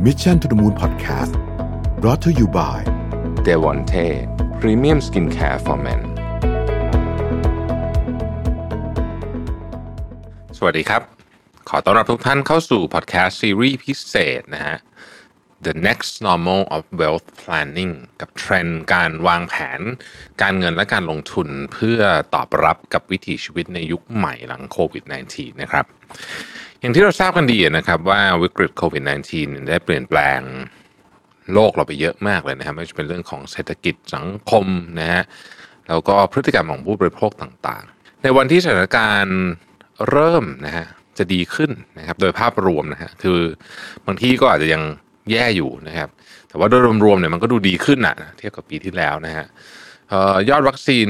Mission to the Moon Podcast brought to you by d e v o n t e Premium Skincare for Men สวัสดีครับ ขอต้อนรับทุกท่านเข้าสู่พอดแคสต์ซีรีส์พิเศษนะฮะ The Next Normal of Wealth Planning กับเทรนด์การวางแผน การเงินและการลงทุนเพื่อตอบรับกับวิถีชีวิตในยุคใหม่หลังโควิด -19 นะครับ อย่างที่เราทราบกันดีนะครับว่าวิกฤตโควิด -19 ได้เปลี่ยนแปลงโลกเราไปเยอะมากเลยนะครับไม่ว่าจะเป็นเรื่องของเศรษฐกิจสังคมนะฮะแล้วก็พฤติกรรมของผู้บริโภคต่างๆ ในวันที่สถานการณ์เริ่มนะฮะจะดีขึ้นนะครับโดยภาพรวมนะฮะคือบางที่ก็อาจจะยังแย่อยู่นะครับ แต่ว่าโดยรวมๆเนี่ยมันก็ดูดีขึ้นนะเทียบกับปีที่แล้วนะฮะยอดวัคซีน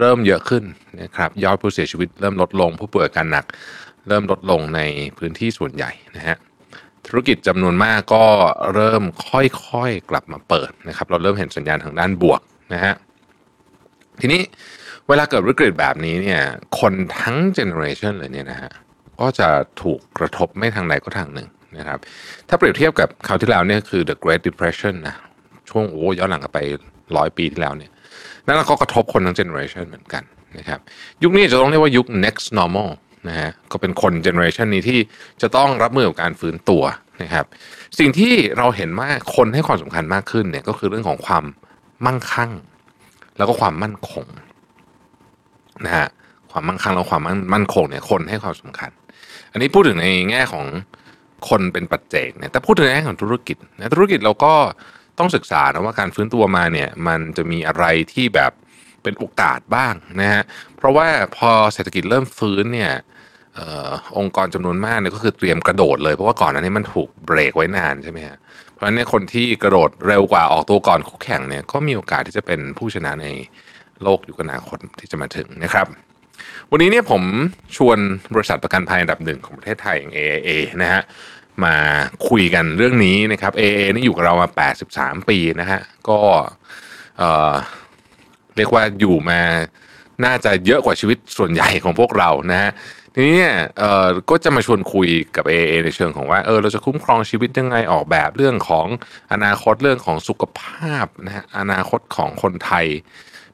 เริ่มเยอะขึ้นนะครับยอดผู้เสียชีวิตเริ่มลดลง ผู้ป่วยอาการหนัก เริ่มลดลงในพื้นที่ส่วนใหญ่นะฮะธุรกิจจำนวนมากก็เริ่มค่อยๆกลับมาเปิดนะครับ เราเริ่มเห็นสัญญาณทางด้านบวกนะฮะทีนี้เวลาเกิดวิกฤตแบบนี้เนี่ย คนทั้งเจเนอเรชันเลยเนี่ยนะฮะก็จะถูกกระทบไม่ทางใดก็ทางหนึ่งนะครับ ถ้าเปรียบเทียบกับคราวที่แล้วเนี่ยคือ the Great Depression นะช่วงโอ้ย้อนหลังกันไปร้อยปีที่แล้วเนี่ยนั่นก็กระทบคนทั้งเจเนอเรชันเหมือนกันนะครับ ยุคนี้จะต้องเรียกว่ายุค next normal นะฮะก็เป็นคนเจเนอเรชันนี้ที่จะต้องรับมือกับการฟื้นตัวนะครับ สิ่งที่เราเห็นว่าคนให้ความสำคัญมากขึ้นเนี่ยก็คือเรื่องของความมั่งคั่ง แล้วก็ความมั่นคงนะฮะความมั่งคั่งแล้วความมั่นคงเนี่ยคนให้ความสำคัญ อันนี้พูดถึงในแง่ของคนเป็นปัจเจกเนี่ยแต่พูดถึงในแง่ของธุรกิจนะธุรกิจเราก็ต้องศึกษานะว่าการฟื้นตัวมาเนี่ยมันจะมีอะไรที่แบบเป็นโอกาสบ้างนะฮะเพราะว่าพอเศรษฐกิจเริ่มฟื้นเนี่ย อองค์กรจำนวนมากเนี่ยก็คือเตรียมกระโดดเลยเพราะว่าก่อนอันนี้มันถูกเบรกไว้นานใช่ไหมฮะเพราะฉะนั้นคนที่กระโดดเร็วกว่าออกตัวก่อนคู่แข่งเนี่ยก็มีโอกาสที่จะเป็นผู้ชนะในโลกยุคอนาคตที่จะมาถึงนะครับ วันนี้เนี่ยผมชวนบริษัทประกันภัยอันดับหนึ่งของประเทศไทยอย่าง AIA นะฮะมาคุยกันเรื่องนี้นะครับ AA นี่อยู่กับเรามา 83 ปีนะฮะก็เเรียกว่าอยู่มาน่าจะเยอะกว่าชีวิตส่วนใหญ่ของพวกเรานะฮะ ทีนี้เนี่ยเอ่อก็จะมาชวนคุยกับ AA ในเชิงของว่าเออเราจะคุ้มครองชีวิตยังไงออกแบบเรื่องของอนาคตเรื่องของสุขภาพนะฮะอนาคตของคนไทย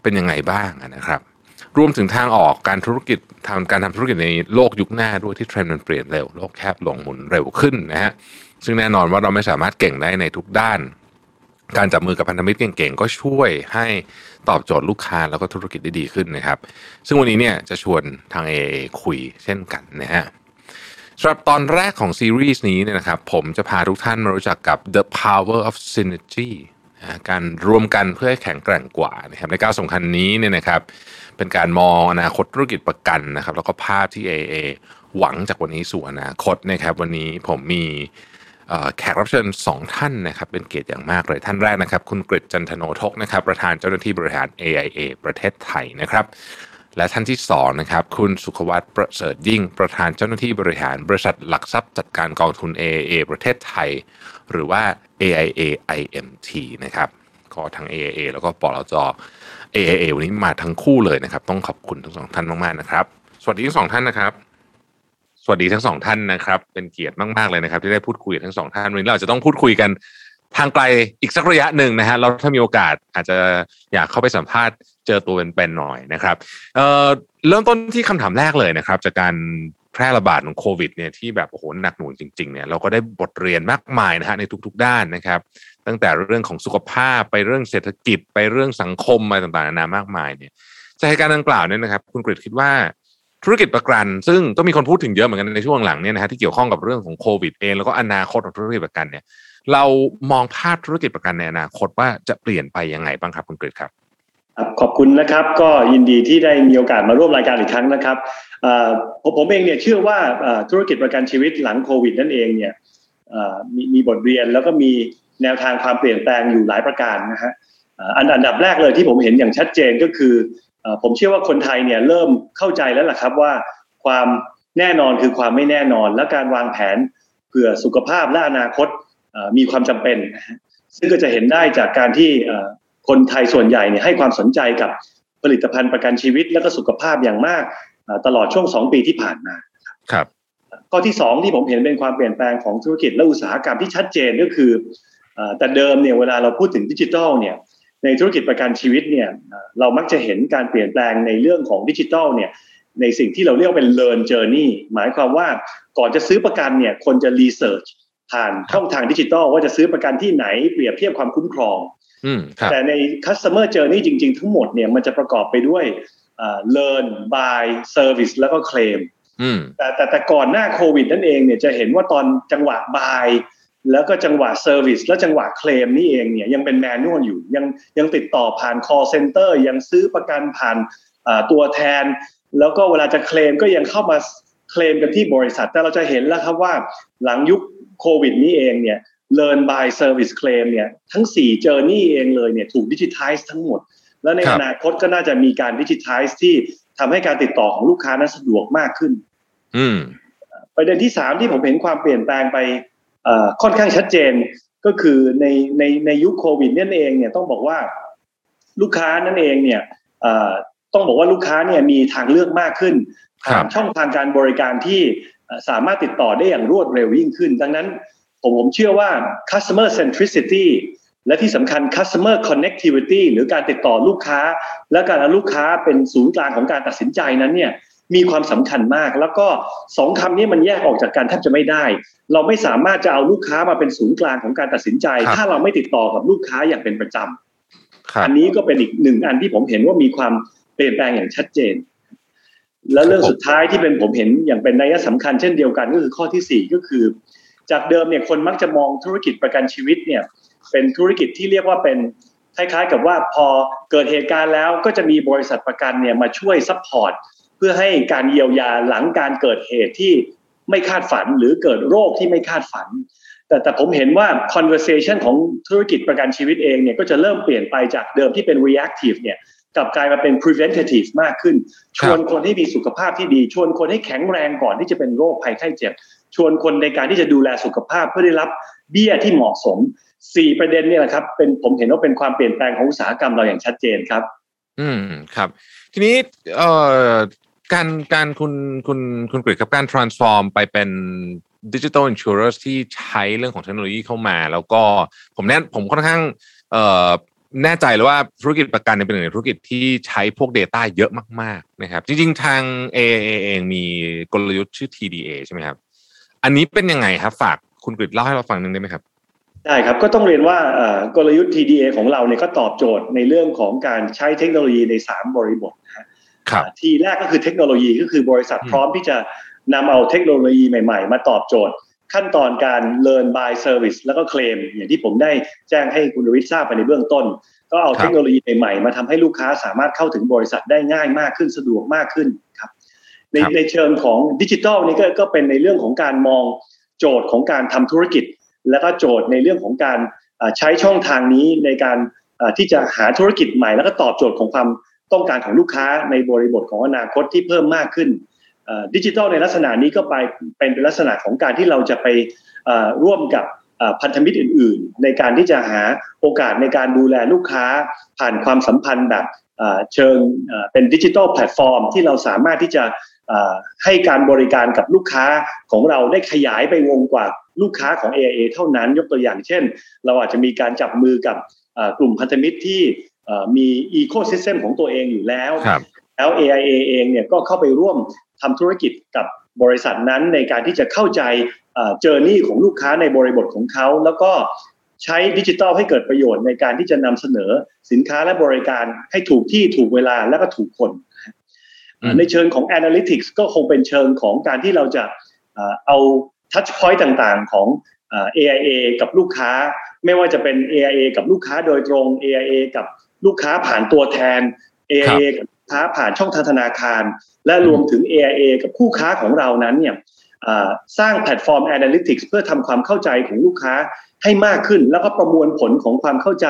เป็นยังไงบ้างนะครับ รวมถึงทางออกการธุรกิจทำการทำธุรกิจในโลกยุคหน้าด้วยที่เทรนด์มันเปลี่ยนเร็วโลกแคบลงหมุนเร็วขึ้นนะฮะซึ่งแน่นอนว่าเราไม่สามารถเก่งได้ในทุกด้าน การจับมือกับพันธมิตรเก่งๆ ก็ช่วยให้ตอบโจทย์ลูกค้าแล้วก็ธุรกิจได้ดีขึ้นนะครับ ซึ่งวันนี้เนี่ยจะชวนทาง AA คุยเช่นกันนะฮะสำหรับตอนแรกของซีรีส์นี้เนี่ยนะครับผมจะพาทุกท่านมารู้จักกับ The Power of Synergy การรวมกันเพื่อให้แข็งแกร่งกว่านะครับในก้าวสำคัญนี้เนี่ยนะครับ เป็นการมองอนาคตธุรกิจประกันนะครับ แล้วก็ภาพที่ AA หวังจากวันนี้สู่อนาคตนะครับ วันนี้ผมมี แขกรับเชิญสองท่านนะครับเป็นเกียรติอย่างมากเลยท่านแรกนะครับ คุณกฤษจันทโนทกนะครับ ประธานเจ้าหน้าที่บริหาร AIA ประเทศไทยนะครับ และท่านที่สองนะครับคุณสุขวัตรประเสริฐยิ่ง ประธานเจ้าหน้าที่บริหารบริษัทหลักทรัพย์จัดการกองทุน AIA ประเทศไทย หรือว่า AIA IMT นะครับก็ทั้ง AIA แล้วก็ปลจ AIA วันนี้มาทั้งคู่เลยนะครับ ต้องขอบคุณทั้งสองท่านมากๆนะครับ สวัสดีทั้งสองท่านนะครับ สวัสดีทั้งสองท่านนะครับ เป็นเกียรติมาก ๆ เลยนะครับ ที่ได้พูดคุยทั้งสองท่านวันนี้เราจะต้องพูดคุยกันทางไกลอีกสักระยะหนึ่งนะฮะเราถ้ามีโอกาสอาจจะอยากเข้าไปสัมภาษณ์เจอตัวเป็นๆหน่อยนะครับเอ่อเริ่มต้นที่คำถามแรกเลยนะครับ จากการแพร่ระบาดของโควิดเนี่ยที่แบบโอ้โหหนักหน่วงจริงๆเนี่ยเราก็ได้บทเรียนมากมายนะฮะในทุก ๆ ด้านนะครับ ตั้งแต่เรื่องของสุขภาพไปเรื่องเศรษฐกิจไปเรื่องสังคมอะไรต่างๆนานามากมายเนี่ยจากเหตุการณ์ดังกล่าวเนี่ยนะครับ คุณกฤษคิดว่า ธุรกิจประกัน ซึ่งก็มีคนพูดถึงเยอะเหมือนกันในช่วงหลังเนี่ยนะฮะที่เกี่ยวข้องกับเรื่องของโควิดเองแล้วก็อนาคตของธุรกิจประกันเนี่ย เรามองภาพธุรกิจประกันในอนาคตว่าจะเปลี่ยนไปยังไงบ้างครับคุณกฤษครับขอบคุณนะครับก็ยินดีที่ได้มีโอกาสมาร่วมรายการอีกครั้งนะครับผมผมเองเนี่ยเชื่อว่าธุรกิจประกันชีวิตหลังโควิด นั่นเองเนี่ยมีมีบทเรียนแล้วก็มีแนวทางความเปลี่ยนแปลงอยู่หลายประการนะฮะอันอันดับแรกเลยที่ผมเห็นอย่างชัดเจนก็คือ ผมเชื่อว่าคนไทยเนี่ยเริ่มเข้าใจแล้วล่ะครับว่าความแน่นอนคือความไม่แน่นอน และการวางแผนเพื่อสุขภาพและอนาคตมีความจำเป็น ซึ่งก็จะเห็นได้จากการที่คนไทยส่วนใหญ่เนี่ยให้ความสนใจกับผลิตภัณฑ์ประกันชีวิตและก็สุขภาพอย่างมากตลอดช่วงสองปีที่ผ่านมาครับข้อที่สองที่ผมเห็นเป็นความเปลี่ยนแปลงของธุรกิจและอุตสาหกรรมที่ชัดเจนก็คือแต่เดิมเนี่ยเวลาเราพูดถึงดิจิทัลเนี่ย ในธุรกิจประกันชีวิตเนี่ยเรามักจะเห็นการเปลี่ยนแปลงในเรื่องของดิจิทัลเนี่ยในสิ่งที่เราเรียกเป็น learn journey หมายความว่าก่อนจะซื้อประกันเนี่ยคนจะ research ผ่านช่องทางดิจิทัลว่าจะซื้อประกันที่ไหนเปรียบเทียบความคุ้มครองแต่ใน customer journey จริง ๆ ทั้งหมดเนี่ยมันจะประกอบไปด้วย learn buy service แล้วก็ claim แต่แต่แต่ก่อนหน้าโควิดนั่นเองเนี่ยจะเห็นว่าตอนจังหวะ buy แล้วก็จังหวะ service และจังหวะเคลมนี่เองเนี่ยยังเป็นแมนนวลอยู่ยังยังติดต่อผ่าน call center ยังซื้อประกันผ่านตัวแทน แล้วก็เวลาจะเคลมก็ยังเข้ามาเคลมกันที่บริษัท แต่เราจะเห็นแล้วครับว่าหลังยุคโควิดนี้เองเนี่ย learn by service claim เนี่ยทั้ง 4 journey เองเลยเนี่ยถูกดิจิทัลทั้งหมด แล้วในอนาคตก็น่าจะมีการดิจิทัลที่ทำให้การติดต่อของลูกค้านั้นสะดวกมากขึ้น อืมประเด็นที่สามที่ผมเห็นความเปลี่ยนแปลงไป ค่อนข้างชัดเจนก็คือในในในยุคโควิดนั่นเองเนี่ยต้องบอกว่าลูกค้านั่นเองเนี่ยต้องบอกว่าลูกค้าเนี่ยมีทางเลือกมากขึ้นช่องทางการบริการที่สามารถติดต่อได้อย่างรวดเร็วยิ่งขึ้น ดังนั้นผมผมเชื่อว่า customer centricity และที่สำคัญ customer connectivity หรือการติดต่อลูกค้า และการเอาลูกค้าเป็นศูนย์กลางของการตัดสินใจนั้นเนี่ย มีความสำคัญมาก แล้วก็สองคำนี้มันแยกออกจากกันแทบจะไม่ได้ เราไม่สามารถจะเอาลูกค้ามาเป็นศูนย์กลางของการตัดสินใจ ถ้าเราไม่ติดต่อกับลูกค้าอย่างเป็นประจำอันนี้ก็เป็นอีกหนึ่งอันที่ผมเห็นว่ามีความเปลี่ยนแปลงอย่างชัดเจน แล้วเรื่องสุดท้ายที่เป็นผมเห็นอย่างเป็นนัยสำคัญเช่นเดียวกันก็คือข้อที่สี่ก็คือ จากเดิมเนี่ยคนมักจะมองธุรกิจประกันชีวิตเนี่ย เป็นธุรกิจที่เรียกว่าเป็นคล้ายๆกับว่าพอเกิดเหตุการณ์แล้วก็จะมีบริษัทประกันเนี่ยมาช่วย support เพื่อให้การเยียวยาหลังการเกิดเหตุที่ไม่คาดฝันหรือเกิดโรคที่ไม่คาดฝัน แต่แต่ผมเห็นว่า conversation ของธุรกิจประกันชีวิตเองเนี่ยก็จะเริ่มเปลี่ยนไปจากเดิมที่เป็น reactive เนี่ยกลับกลายมาเป็น preventative มากขึ้น ชวนคนให้มีสุขภาพที่ดี ชวนคนให้แข็งแรงก่อนที่จะเป็นโรคภัยไข้เจ็บ ชวนคนในการที่จะดูแลสุขภาพเพื่อได้รับเบี้ยที่เหมาะสมสี่ประเด็นนี่แหละครับ เป็นผมเห็นว่าเป็นความเปลี่ยนแปลงของอุตสาหกรรมเราอย่างชัดเจนครับ อืมครับ ทีนี้เอ่อ การการคุณคุณคุณกฤษครับการ transform ไปเป็นดิจิทัลอินชูเรอร์ที่ใช้เรื่องของเทคโนโลยีเข้ามา แล้วก็ผมแน่ผมค่อนข้างแน่ใจเลยว่าธุรกิจประกันเป็นหนึ่งในธุรกิจที่ใช้พวก Data เยอะมากๆนะครับ จริงๆ ทาง AA เองมีกลยุทธ์ชื่อ TDA ใช่ไหมครับ อันนี้เป็นยังไงครับฝากคุณกฤษเล่าให้เราฟังหนึ่งได้ไหมครับได้ครับก็ต้องเรียนว่ากลยุทธ์ TDA ของเราเนี่ยก็ตอบโจทย์ในเรื่องของการใช้เทคโนโลยีใน 3 บริบท ทีแรกก็คือเทคโนโลยีก็คือบริษัทพร้อมที่จะนำเอาเทคโนโลยีใหม่ ๆ มาตอบโจทย์ ขั้นตอนการ learn by service แล้วก็เคลมอย่างที่ผมได้แจ้งให้คุณวิทย์ทราบไปในเบื้องต้น ก็เอาเทคโนโลยีใหม่ๆมาทำให้ลูกค้าสามารถเข้าถึงบริษัทได้ง่ายมากขึ้นสะดวกมากขึ้นครับ ในในเชิงของดิจิทัลนี่ก็ก็เป็นในเรื่องของการมองโจทย์ของการทำธุรกิจ แล้วก็โจทย์ในเรื่องของการใช้ช่องทางนี้ในการที่จะหาธุรกิจใหม่ แล้วก็ตอบโจทย์ของความ ต้องการของลูกค้าในบริบทของอนาคตที่เพิ่มมากขึ้นดิจิทัลในลักษณะนี้ก็ไปเป็นลักษณะของการที่เราจะไปร่วมกับพันธมิตรอื่น ๆ ในการที่จะหาโอกาสในการดูแลลูกค้าผ่านความสัมพันธ์แบบเชิงเป็นดิจิทัลแพลตฟอร์ม ที่เราสามารถที่จะให้การบริการกับลูกค้าของเราได้ขยายไปวงกว่าลูกค้าของ AIA เท่านั้นยกตัวอย่างเช่น เราอาจจะมีการจับมือกับกลุ่มพันธมิตรที่ มีecosystem ของตัวเองอยู่แล้วแล้ว AIA เองเนี่ยก็เข้าไปร่วมทำธุรกิจกับบริษัทนั้นในการที่จะเข้าใจ journey ของลูกค้าในบริบทของเขา แล้วก็ใช้ดิจิทัลให้เกิดประโยชน์ในการที่จะนำเสนอสินค้าและบริการให้ถูกที่ถูกเวลาและก็ถูกคน ในเชิงของ Analytics ก็คงเป็นเชิงของการที่เราจะเอา touchpoint ต่างๆของ AIA กับลูกค้า ไม่ว่าจะเป็น AIA กับลูกค้าโดยตรง AIA กับ ลูกค้าผ่านตัวแทน AIA กับลูกค้าผ่านช่องทางธนาคาร และรวมถึง AIA กับคู่ค้าของเรานั้นเนี่ยสร้างแพลตฟอร์ม Analytics เพื่อทำความเข้าใจของลูกค้าให้มากขึ้น แล้วก็ประมวลผลของความเข้าใจ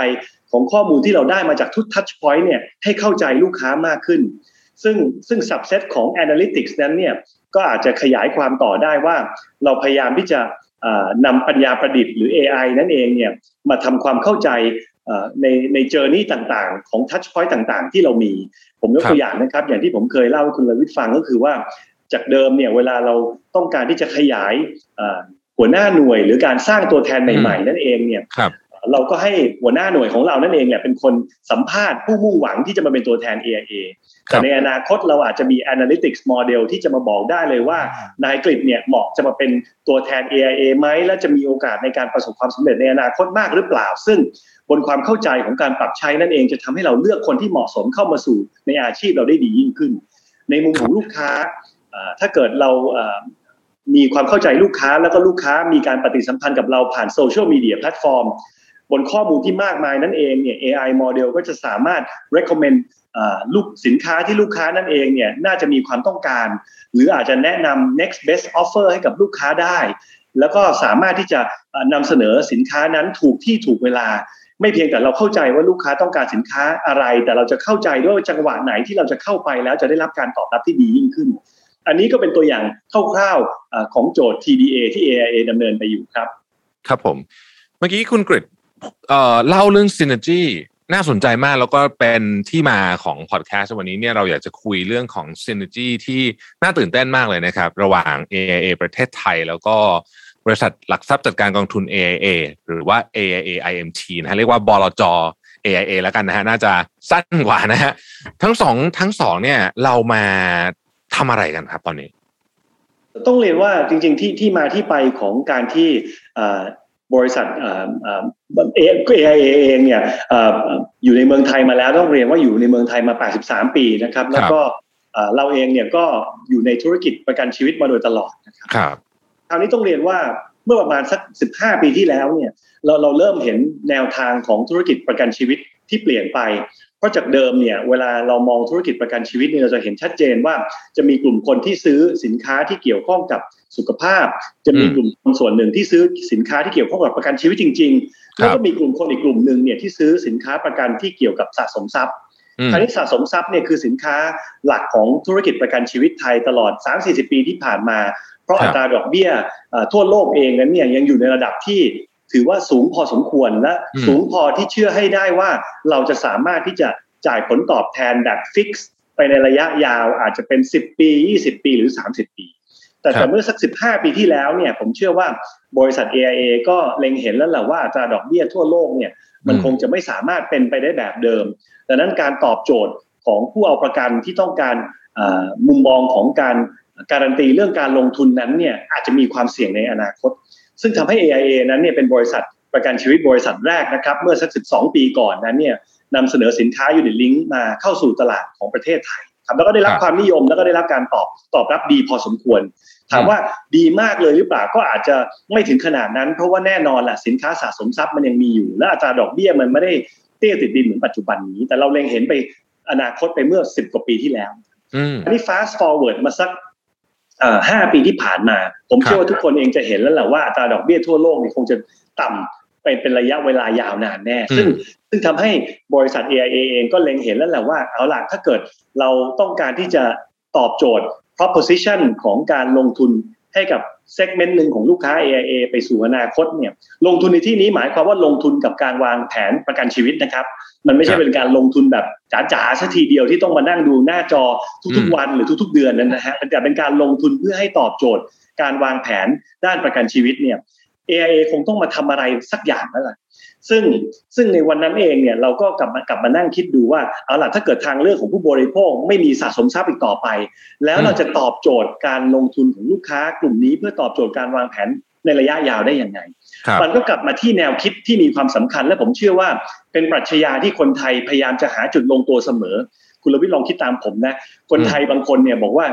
ของข้อมูลที่เราได้มาจากทุก touchpoint เนี่ยให้เข้าใจลูกค้ามากขึ้น ซึ่งซึ่ง subset ของ Analytics นั้นเนี่ยก็อาจจะขยายความต่อได้ว่า เราพยายามที่จะนำปัญญาประดิษฐ์หรือ AI นั่นเองเนี่ยมาทำความเข้าใจ ในในเจอร์นี่ต่างๆ ของทัชพอยต์ต่างๆ ที่เรามี ผมยกตัวอย่างนะครับ อย่างที่ผมเคยเล่าให้คุณลวิทฟังก็คือว่า จากเดิมเนี่ยเวลาเราต้องการที่จะขยายหัวหน้าหน่วยหรือการสร้างตัวแทนใหม่ๆ นั่นเองเนี่ยเราก็ให้หัวหน้าหน่วยของเรานั่นเองเนี่ยเป็นคนสัมภาษณ์ผู้มุ่งหวังที่จะมาเป็นตัวแทน AIA แต่ในอนาคตเราอาจจะมี analytics model ที่จะมาบอกได้เลยว่านายกฤษเนี่ยเหมาะจะมาเป็นตัวแทน AIA ไหมและจะมีโอกาสในการประสบความสำเร็จในอนาคตมากหรือเปล่า ซึ่ง บนความเข้าใจของการปรับใช้นั่นเองจะทำให้เราเลือกคนที่เหมาะสมเข้ามาสู่ในอาชีพเราได้ดียิ่งขึ้น ในมุมของลูกค้าถ้าเกิดเรามีความเข้าใจลูกค้าแล้วก็ลูกค้ามีการปฏิสัมพันธ์กับเราผ่านโซเชียลมีเดียแพลตฟอร์มบนข้อมูลที่มากมายนั่นเองเนี่ย AI model ก็จะสามารถ recommend ลูกสินค้าที่ลูกค้านั่นเองเนี่ยน่าจะมีความต้องการ หรืออาจจะแนะนำ next best offer ให้กับลูกค้าได้ แล้วก็สามารถที่จะนำเสนอสินค้านั้นถูกที่ถูกเวลา ไม่เพียงแต่เราเข้าใจว่าลูกค้าต้องการสินค้าอะไร แต่เราจะเข้าใจด้วยจังหวะไหนที่เราจะเข้าไปแล้วจะได้รับการตอบรับที่ดียิ่งขึ้น อันนี้ก็เป็นตัวอย่างคร่าวๆของโจทย์ TDA ที่ AIA ดำเนินไปอยู่ครับ ครับผม เมื่อกี้คุณกริดเล่าเรื่อง synergy น่าสนใจมากแล้วก็เป็นที่มาของพอดแคสต์วันนี้เนี่ยเราอยากจะคุยเรื่องของ synergy ที่น่าตื่นเต้นมากเลยนะครับ ระหว่าง AIA ประเทศไทยแล้วก็ บริษัทหลักทรัพย์จัดการกองทุน AIA หรือว่า AIA IMT นะฮะเรียกว่าบลจ AIA แล้วกันนะฮะน่าจะสั้นกว่านะฮะทั้งสองทั้งสองเนี่ยเรามาทำอะไรกันครับตอนนี้ ต้องเรียนว่าจริง ๆ ที่ที่มาที่ไปของการที่บริษัทเอเอไอเองเนี่ยอยู่ในเมืองไทยมาแล้วต้องเรียนว่าอยู่ในเมืองไทยมา 83 ปีนะครับ แล้วก็เราเองเนี่ยก็อยู่ในธุรกิจประกันชีวิตมาโดยตลอดนะครับค ราวนี้ต้องเรียนว่าเมื่อประมาณสัก 15 ปีที่แล้วเนี่ยเราเราเริ่มเห็นแนวทางของธุรกิจประกันชีวิตที่เปลี่ยนไป เพราะจากเดิมเนี่ยเวลาเรามองธุรกิจประกันชีวิตเนี่ยเราจะเห็นชัดเจนว่าจะมีกลุ่มคนที่ซื้อสินค้าที่เกี่ยวข้องกับสุขภาพ จะมีกลุ่มคนส่วนหนึ่งที่ซื้อสินค้าที่เกี่ยวข้องกับประกันชีวิตจริง ๆ แล้วก็มีกลุ่มคนอีกกลุ่มหนึ่งเนี่ยที่ซื้อสินค้าประกันที่เกี่ยวกับสะสมทรัพย์คราวนี้สะสมทรัพย์เนี่ยคือสินค้าหลักของธุรกิจประกันชีวิตไทยตลอด 3-40 ปีที่ผ่านมา เพราะอัตราดอกเบี้ยทั่วโลกเองนั้นเนี่ยยังอยู่ในระดับที่ถือว่าสูงพอสมควรและสูงพอที่เชื่อให้ได้ว่าเราจะสามารถที่จะจ่ายผลตอบแทนแบบฟิกซ์ไปในระยะยาวอาจจะเป็น 10 ปี 20 ปีหรือ 30 ปี แต่แต่เมื่อสักสิบห้าปีที่แล้วเนี่ยผมเชื่อว่าบริษัท AIA ก็เล็งเห็นแล้วแหละว่าอัตราดอกเบี้ยทั่วโลกเนี่ยมันคงจะไม่สามารถเป็นไปได้แบบเดิม ดังนั้นการตอบโจทย์ของผู้เอาประกันที่ต้องการมุมมองของการ การันตีเรื่องการลงทุนนั้นเนี่ยอาจจะมีความเสี่ยงในอนาคต ซึ่งทำให้ AIA นั้นเนี่ยเป็นบริษัทประกันชีวิตบริษัทแรกนะครับ เมื่อสักสิบสองปีก่อนนั้นเนี่ยนำเสนอสินค้าอยู่ในลิงก์มาเข้าสู่ตลาดของประเทศไทยครับแล้วก็ได้รับความนิยมแล้วก็ได้รับการตอบตอบรับดีพอสมควร ถามว่าดีมากเลยหรือเปล่าก็อาจจะไม่ถึงขนาดนั้น เพราะว่าแน่นอนแหละสินค้าสะสมทรัพย์มันยังมีอยู่ และอัตราดอกเบี้ยมันไม่ได้เตี้ยติดดินเหมือนปัจจุบันนี้ แต่เราเล็งเห็นไปอนาคตไปเมื่อสิบกว่าปีที่แล้วอันนี้ fast forward มาสัก ห้าปีที่ผ่านมา ผมเชื่อว่าทุกคนเองจะเห็นแล้วแหละว่าอัตราดอกเบี้ยทั่วโลกนี่คงจะต่ำไปเป็นระยะเวลายาวนานแน่ ซึ่งซึ่งทำให้บริษัท AIA เองก็เล็งเห็นแล้วแหละว่าเอาล่ะถ้าเกิดเราต้องการที่จะตอบโจทย์ proposition ของการลงทุน ให้กับเซกเมนต์หนึ่งของลูกค้า AIA ไปสู่อนาคตเนี่ยลงทุนในที่นี้หมายความว่าลงทุนกับการวางแผนประกันชีวิตนะครับ มันไม่ใช่เป็นการลงทุนแบบจ๋าๆสัทีเดียวที่ต้องมานั่งดูหน้าจอทุกๆวันหรือทุก ๆ เดือนนั่นนะฮะแต่เป็นการลงทุนเพื่อให้ตอบโจทย์ การวางแผนด้านประกันชีวิตเนี่ย AIA คงต้องมาทำอะไรสักอย่างแล้วล่ะ ซึ่งซึ่งในวันนั้นเองเนี่ยเราก็กลับมากลับมานั่งคิดดูว่าเอาล่ะถ้าเกิดทางเลือกของผู้บริโภคไม่มีสะสมทรัพย์อีกต่อไป แล้วเราจะตอบโจทย์การลงทุนของลูกค้ากลุ่มนี้เพื่อตอบโจทย์การวางแผนในระยะยาวได้อย่างไงมันก็กลับมาที่แนวคิดที่มีความสำคัญ และผมเชื่อว่าเป็นปรัชญาที่คนไทยพยายามจะหาจุดลงตัวเสมอ คุณลวิทลองคิดตามผมนะ คนไทยบางคนเนี่ยบอกว่า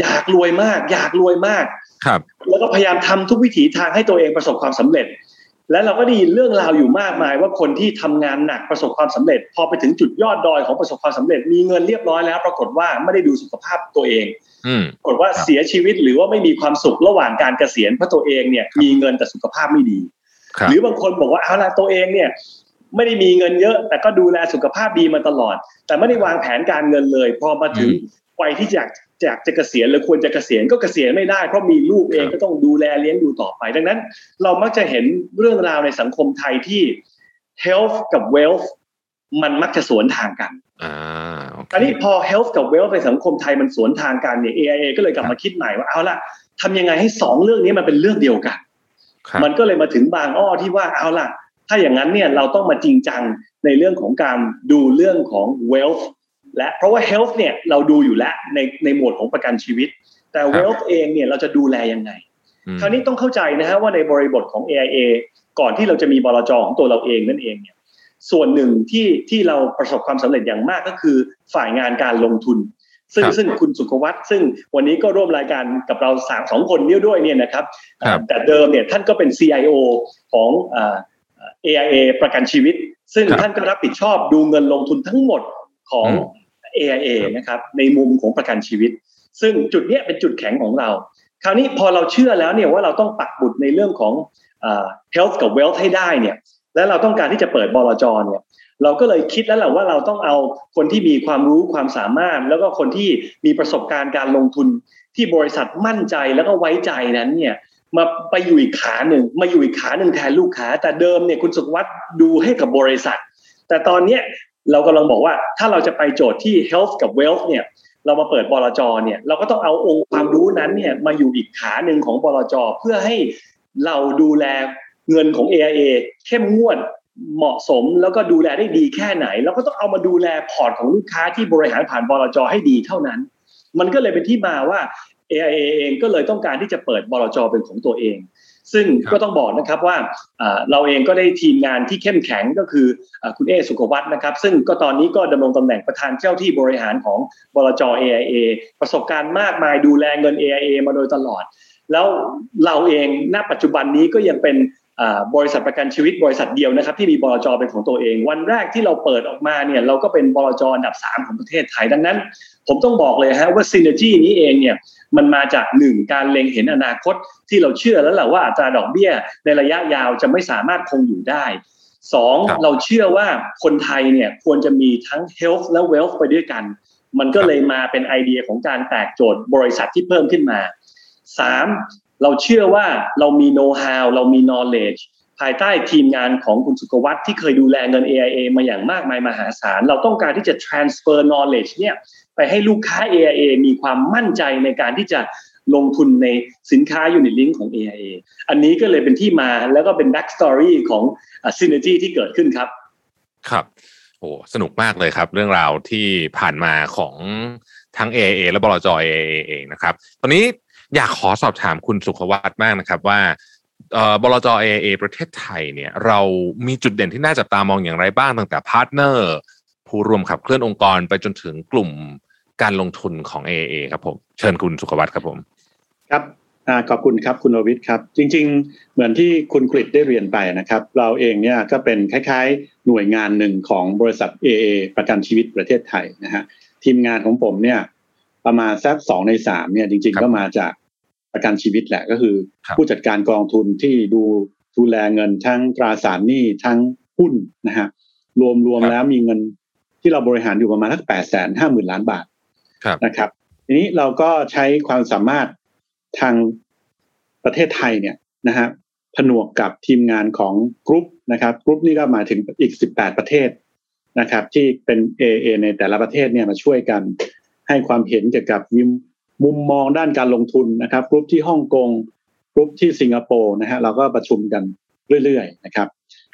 อยากรวยมาก อยากรวยมากครับ แล้วก็พยายามทำทุกวิถีทางให้ตัวเองประสบความสำเร็จ และเราก็ได้ยินเรื่องราวอยู่มากมาย ว่าคนที่ทำงานหนักประสบความสำเร็จ พอไปถึงจุดยอดดอยของประสบความสำเร็จ มีเงินเรียบร้อยแล้ว ปรากฏว่าไม่ได้ดูสุขภาพตัวเองปรากฏว่าเสียชีวิตหรือว่าไม่มีความสุขระหว่างการเกษียณเพราะตัวเองเนี่ย มีเงินแต่สุขภาพไม่ดี หรือบางคนบอกว่าเอาละตัวเองเนี่ยไม่ได้มีเงินเยอะ แต่ก็ดูแลสุขภาพดีมาตลอด แต่ไม่ได้วางแผนการเงินเลย พอมาถึง วัยที่อยากจากจะเกษียณหรือควรจะเกษียณก็เกษียณไม่ได้เพราะมีลูกเองก็ต้องดูแลเลี้ยงดูต่อไป ดังนั้น เรามักจะเห็นเรื่องราวในสังคมไทยที่ health กับ wealth มันมักจะสวนทางกันอ่าโออันนี้พอ health กับ wealth ในสังคมไทยมันสวนทางกันเนี่ย AIA ก็เลยกลับมาคิดใหม่ว่าเอาล่ะทำยังไงให้สองเรื่องนี้มันเป็นเรื่องเดียวกันครับมันก็เลยมาถึงบางอ้อที่ว่าเอาล่ะ ถ้าอย่างนั้นเนี่ยเราต้องมาจริงจังในเรื่องของการดูเรื่องของ wealth และเพราะว่า health เนี่ยเราดูอยู่แล้วในในหมวดของประกันชีวิต แต่ wealth เองเนี่ยเราจะดูแลยังไงอืมคราวนี้ต้องเข้าใจนะฮะว่าในบริบทของ AIA ก่อนที่เราจะมีบลจของตัวเราเองนั่นเองเนี่ยส่วนหนึ่งที่ที่เราประสบความสำเร็จอย่างมากก็คือฝ่ายงานการลงทุน ซึ่งครับซึ่งคุณสุขวัตซึ่งวันนี้ก็ร่วมรายการกับเราสามสองคนนี้ด้วยเนี่ยนะครับครับแต่เดิมเนี่ยท่านก็เป็น CIO ของอ่า AIA ประกันชีวิต ซึ่งครับท่านก็รับผิดชอบดูเงินลงทุนทั้งหมดของอืม AIA นะครับในมุมของประกันชีวิต ซึ่งจุดเนี้ยเป็นจุดแข็งของเรา คราวนี้พอเราเชื่อแล้วเนี่ยว่าเราต้องปักบุตรในเรื่องของอ่า health กับ wealth ให้ได้เนี่ยและเราต้องการที่จะเปิดบลจเนี่ยเราก็เลยคิดแล้วแหละว่าเราต้องเอาคนที่มีความรู้ความสามารถ แล้วก็คนที่มีประสบการณ์การลงทุนที่บริษัทมั่นใจแล้วก็ไว้ใจนั้นเนี่ยมาไปอยู่อีกขาหนึ่งมาอยู่อีกขาหนึ่งแทนลูกค้า แต่เดิมเนี่ยคุณสุขวัตดูให้กับบริษัท แต่ตอนเนี้ย เรากำลังบอกว่าถ้าเราจะไปโจทย์ที่ health กับ wealth เนี่ยเรามาเปิดบลจเนี่ยเราก็ต้องเอาองค์ความรู้นั้นเนี่ยมาอยู่อีกขาหนึ่งของบลจเพื่อให้เราดูแลเงินของ AIA เข้มงวดเหมาะสมแล้วก็ดูแลได้ดีแค่ไหน แล้วก็ต้องเอามาดูแลพอร์ตของลูกค้าที่บริหารผ่านบลจให้ดีเท่านั้น มันก็เลยเป็นที่มาว่า AIA เองก็เลยต้องการที่จะเปิดบลจเป็นของตัวเอง ซึ่งครับก็ต้องบอกนะครับว่าอ่าเราเองก็ได้ทีมงานที่เข้มแข็งก็คืออ่าคุณเอสุขวัฒน์นะครับซึ่งก็ตอนนี้ก็ดำรงตำแหน่งประธานเจ้าที่บริหารของบลจ AIA ประสบการณ์มากมายดูแลเงิน AIA มาโดยตลอด แล้วเราเองณปัจจุบันนี้ก็ยังเป็นอ่า บริษัทประกันชีวิตบริษัทเดียวนะครับ ที่มีบลจเป็นของตัวเอง วันแรกที่เราเปิดออกมาเนี่ยเราก็เป็นบลจอันดับ 3 ของประเทศไทยดังนั้น ผมต้องบอกเลยฮะว่าซีเนจีนี้เองเนี่ยมันมาจากหนึ่งการเล็งเห็นอนาคตที่เราเชื่อแล้วแหละว่าอัตราดอกเบี้ย ในระยะยาวจะไม่สามารถคงอยู่ได้สองครับเราเชื่อว่าคนไทยเนี่ยควรจะมีทั้ง health และ wealth ไปด้วยกัน มันก็เลยมาเป็นไอเดียของการแตกโจทย์บริษัทที่เพิ่มขึ้นมาสาม เราเชื่อว่าเรามี know how เรามี knowledge ภายใต้ทีมงานของคุณสุขวัตที่เคยดูแลเงิน AIA มาอย่างมากมายมหาศาล เราต้องการที่จะ transfer knowledge เนี่ยไปให้ลูกค้า AIA มีความมั่นใจในการที่จะลงทุนในสินค้า Unit Link ของ AIA อันนี้ก็เลยเป็นที่มาแล้วก็เป็น back story ของ synergy ที่เกิดขึ้นครับ ครับโอ้สนุกมากเลยครับ เรื่องราวที่ผ่านมาของทั้ง AAA และบลจ AAA เองนะครับ ตอนนี้ อยากขอสอบถามคุณสุขวัตมากนะครับว่าบลจ AAA ประเทศไทยเนี่ยเรามีจุดเด่นที่น่าจับตามองอย่างไรบ้างตั้งแต่ partner ผู้ร่วมขับเคลื่อนองค์กรไปจนถึงกลุ่มการลงทุนของ AA ครับผมเชิญคุณสุขวัตครับผมครับอขอบคุณครับคุณโอวิทย์ครับ จริง ๆ เหมือนที่คุณกฤษได้เรียนไปนะครับ เราเองเนี่ยก็เป็นคล้ายๆ หน่วยงานหนึ่งของบริษัท AA ประกันชีวิตประเทศไทยนะฮะทีมงานของผมเนี่ยประมาณสักสองในสามเนี่ยจริง ๆ ก็มาจาก ประกันชีวิตแหละก็คือครับผู้จัดการกองทุนที่ดูดูแลเงินทั้งตราสารหนี้ทั้งหุ้นนะฮะรวมรวมแล้วมีเงินที่เราบริหารอยู่ประมาณสักแปดแสนห้าหมื่นล้านบาทครับนะครับ ทีนี้เราก็ใช้ความสามารถทางประเทศไทยเนี่ยนะฮะผนวกกับทีมงานของกรุ๊ปนะครับกรุ๊ปนี่ก็หมายถึงอีก 18 ประเทศนะครับ ที่เป็น AIA ในแต่ละประเทศเนี่ยมาช่วยกันให้ความเห็นเกี่ยวกับ มุมมุมมองด้านการลงทุนนะครับกรุ๊ปที่ฮ่องกงกรุ๊ปที่สิงคโปร์นะฮะเราก็ประชุมกันเรื่อยๆนะครับ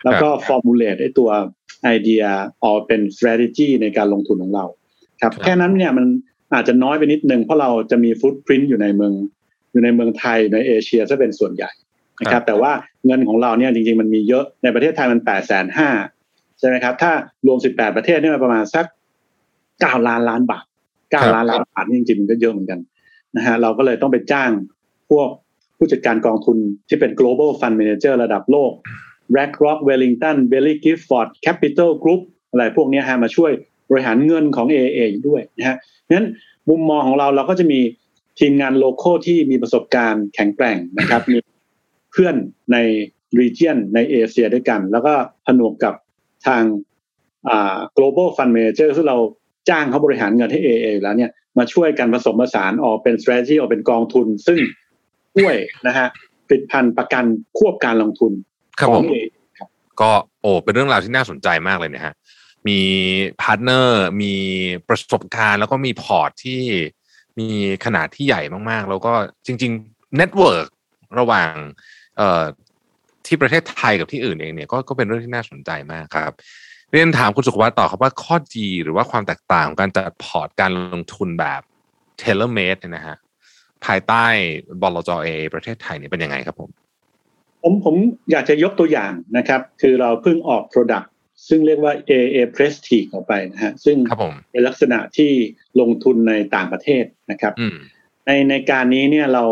แล้วก็ formulate ไอ้ตัวไอเดียออกเป็น strategy ในการลงทุนของเราครับครับแค่นั้นเนี่ยมันอาจจะน้อยไปนิดนึงเพราะเราจะมี footprint อยู่ในเมือง อยู่ในเมืองไทยในเอเชียซะเป็นส่วนใหญ่นะครับ แต่ว่าเงินของเราเนี่ยจริงๆมันมีเยอะในประเทศไทยมันแปดแสนห้าใช่ไหมครับ ถ้ารวมสิบแปดประเทศเนี่ยมันประมาณสักเก้าล้านล้านบาทเก้าครับล้านล้านบาทนี่จริงๆมันก็เยอะเหมือนกัน นะฮะเราก็เลยต้องไปจ้างพวกผู้จัดการกองทุนที่เป็น global fund manager ระดับโลก BlackRock Wellington Bailey Gifford Capital Group อะไรพวกนี้ฮะมาช่วยบริหารเงินของ AA อยู่ด้วยนะฮะงั้นมุมมองของเราเราก็จะมีทีมงานโลโก้ที่มีประสบการณ์แข็งแกร่งนะครับ มีเพื่อนใน region ในเอเชียด้วยกัน แล้วก็ผนวกกับทางอ่า global fund manager ซึ่งเราจ้างเขาบริหารเงินให้ AA อยู่แล้วเนี่ย มาช่วยกันผสมผสานออกเป็น strategy ออกเป็นกองทุน ซึ่งช่วยนะฮะผลิตภัณฑ์ประกันควบการลงทุนครับขผองม AA ก็โอ้เป็นเรื่องราวที่น่าสนใจมากเลยนะฮะมี partner มีประสบการณ์แล้วก็มีพอร์ตที่มีขนาดที่ใหญ่มากๆ แล้วก็จริงๆ network ระหว่างเอ่อที่ประเทศไทยกับที่อื่นเองเนี่ยก็ก็เป็นเรื่องที่น่าสนใจมากครับ เรียนถามคุณสุขวัตต่อครับว่าข้อดีหรือว่าความแตกต่างของการจัดพอร์ตการลงทุนแบบ tailor-made นะฮะภายใต้บลจ AIA ประเทศไทยเนี่ยเป็นยังไงครับผม ผมผมอยากจะยกตัวอย่างนะครับ คือเราเพิ่งออก Product ซึ่งเรียกว่า AA Prestige ออกไปนะฮะซึ่งครับผมเป็นลักษณะที่ลงทุนในต่างประเทศนะครับอืมในในการนี้เนี่ยเรา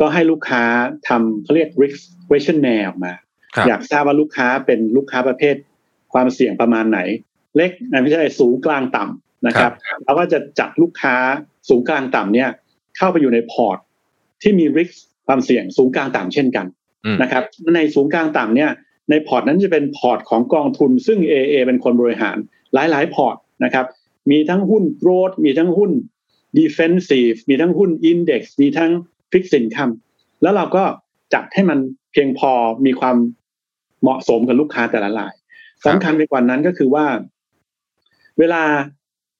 ก็ให้ลูกค้าทำเขาเรียก risk questionnaire ออกมาครับอยากทราบว่าลูกค้าเป็นลูกค้าประเภท ความเสี่ยงประมาณไหน เล็กนะไม่ใช่สูงกลางต่ำนะครับเราก็จะจัดลูกค้าสูงกลางต่ำเนี่ย เข้าไปอยู่ในพอร์ต ที่มี risk ความเสี่ยงสูงกลางต่ำเช่นกันอืมนะครับ ในสูงกลางต่ำเนี่ย ในพอร์ตนั้นจะเป็นพอร์ตของกองทุน ซึ่ง AIA เป็นคนบริหารหลายๆ พอร์ตนะครับ มีทั้งหุ้น growth มีทั้งหุ้น defensive มีทั้งหุ้น index มีทั้ง fixed income แล้วเราก็จัดให้มันเพียงพอมีความเหมาะสมกับลูกค้าแต่ละรายครับ สำคัญไปกว่านั้นก็คือว่า เวลา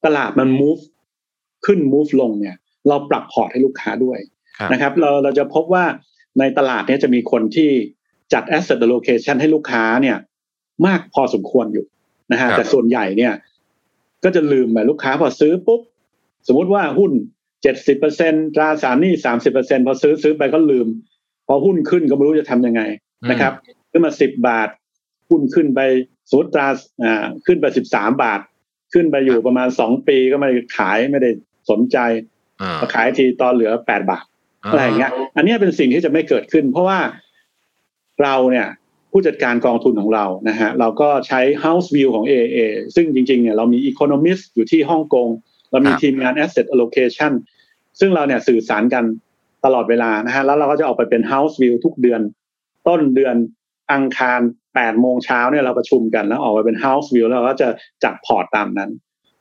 ตลาดมัน move ขึ้น move ลงเนี่ย เราปรับพอร์ตให้ลูกค้าด้วยครับนะครับ เราเราจะพบว่าในตลาดเนี้จะมีคนที่จัด asset allocation ให้ลูกค้าเนี่ย มากพอสมควรอยู่นะฮะครับแต่ส่วนใหญ่เนี่ย ก็จะลืมไปลูกค้าพอซื้อปุ๊บ สมมุติว่าหุ้นเจ็ดสิบเปอร์เซ็นตราสารหนี้สามสิบเปอร์เซ็นพอซื้อซื้อไปก็ลืม พอหุ้นขึ้นก็ไม่รู้จะทำยังไงนะครับ ขึ้นมาสิบบาท หุ้นขึ้นไป สมมติตราอ่าขึ้นไปสิบสามบาท ขึ้นไปอยู่ประมาณสองปีก็ไม่ได้ขายไม่ได้สนใจอ่ามาขายทีตอนเหลือแปดบาทอะไรอย่างเงี้ย อันเนี้ยเป็นสิ่งที่จะไม่เกิดขึ้น เพราะว่าเราเนี่ยผู้จัดการกองทุนของเรานะฮะเราก็ใช้ house view ของ AA ซึ่งจริงๆเนี่ยเรามี economist อยู่ที่ฮ่องกง เรามีครับทีมงาน asset allocation ซึ่งเราเนี่ยสื่อสารกันตลอดเวลานะฮะแล้วเราก็จะออกไปเป็น house view ทุกเดือน ต้นเดือนอังคาร 8โมงเช้าเนี่ยเราประชุมกันแล้วออกไปเป็น house view แล้วเราก็จะจัดพอร์ตตามนั้น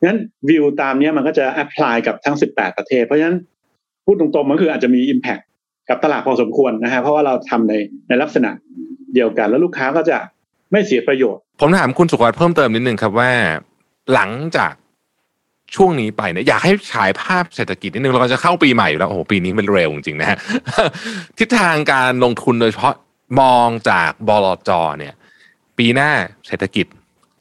งั้นวิวตามเนี้ยมันก็จะ apply กับทั้ง 18 ประเทศ เพราะฉะนั้นพูดตรงๆมันคืออาจจะมี Impact กับตลาดพอสมควรนะฮะเพราะว่าเราทำในในลักษณะเดียวกัน แล้วลูกค้าก็จะไม่เสียประโยชน์ ผมถามคุณสุขวัตเพิ่มเติมนิดนึงครับว่า หลังจากช่วงนี้ไปเนี่ยอยากให้ฉายภาพเศรษฐกิจนิดนึงเราก็จะเข้าปีใหม่อยู่แล้วโอ้โหปีนี้มันเร็วจริงๆนะฮะทิศทางการลงทุนโดยเฉพาะมองจากบลจเนี่ย ปีหน้าเศรษฐกิจ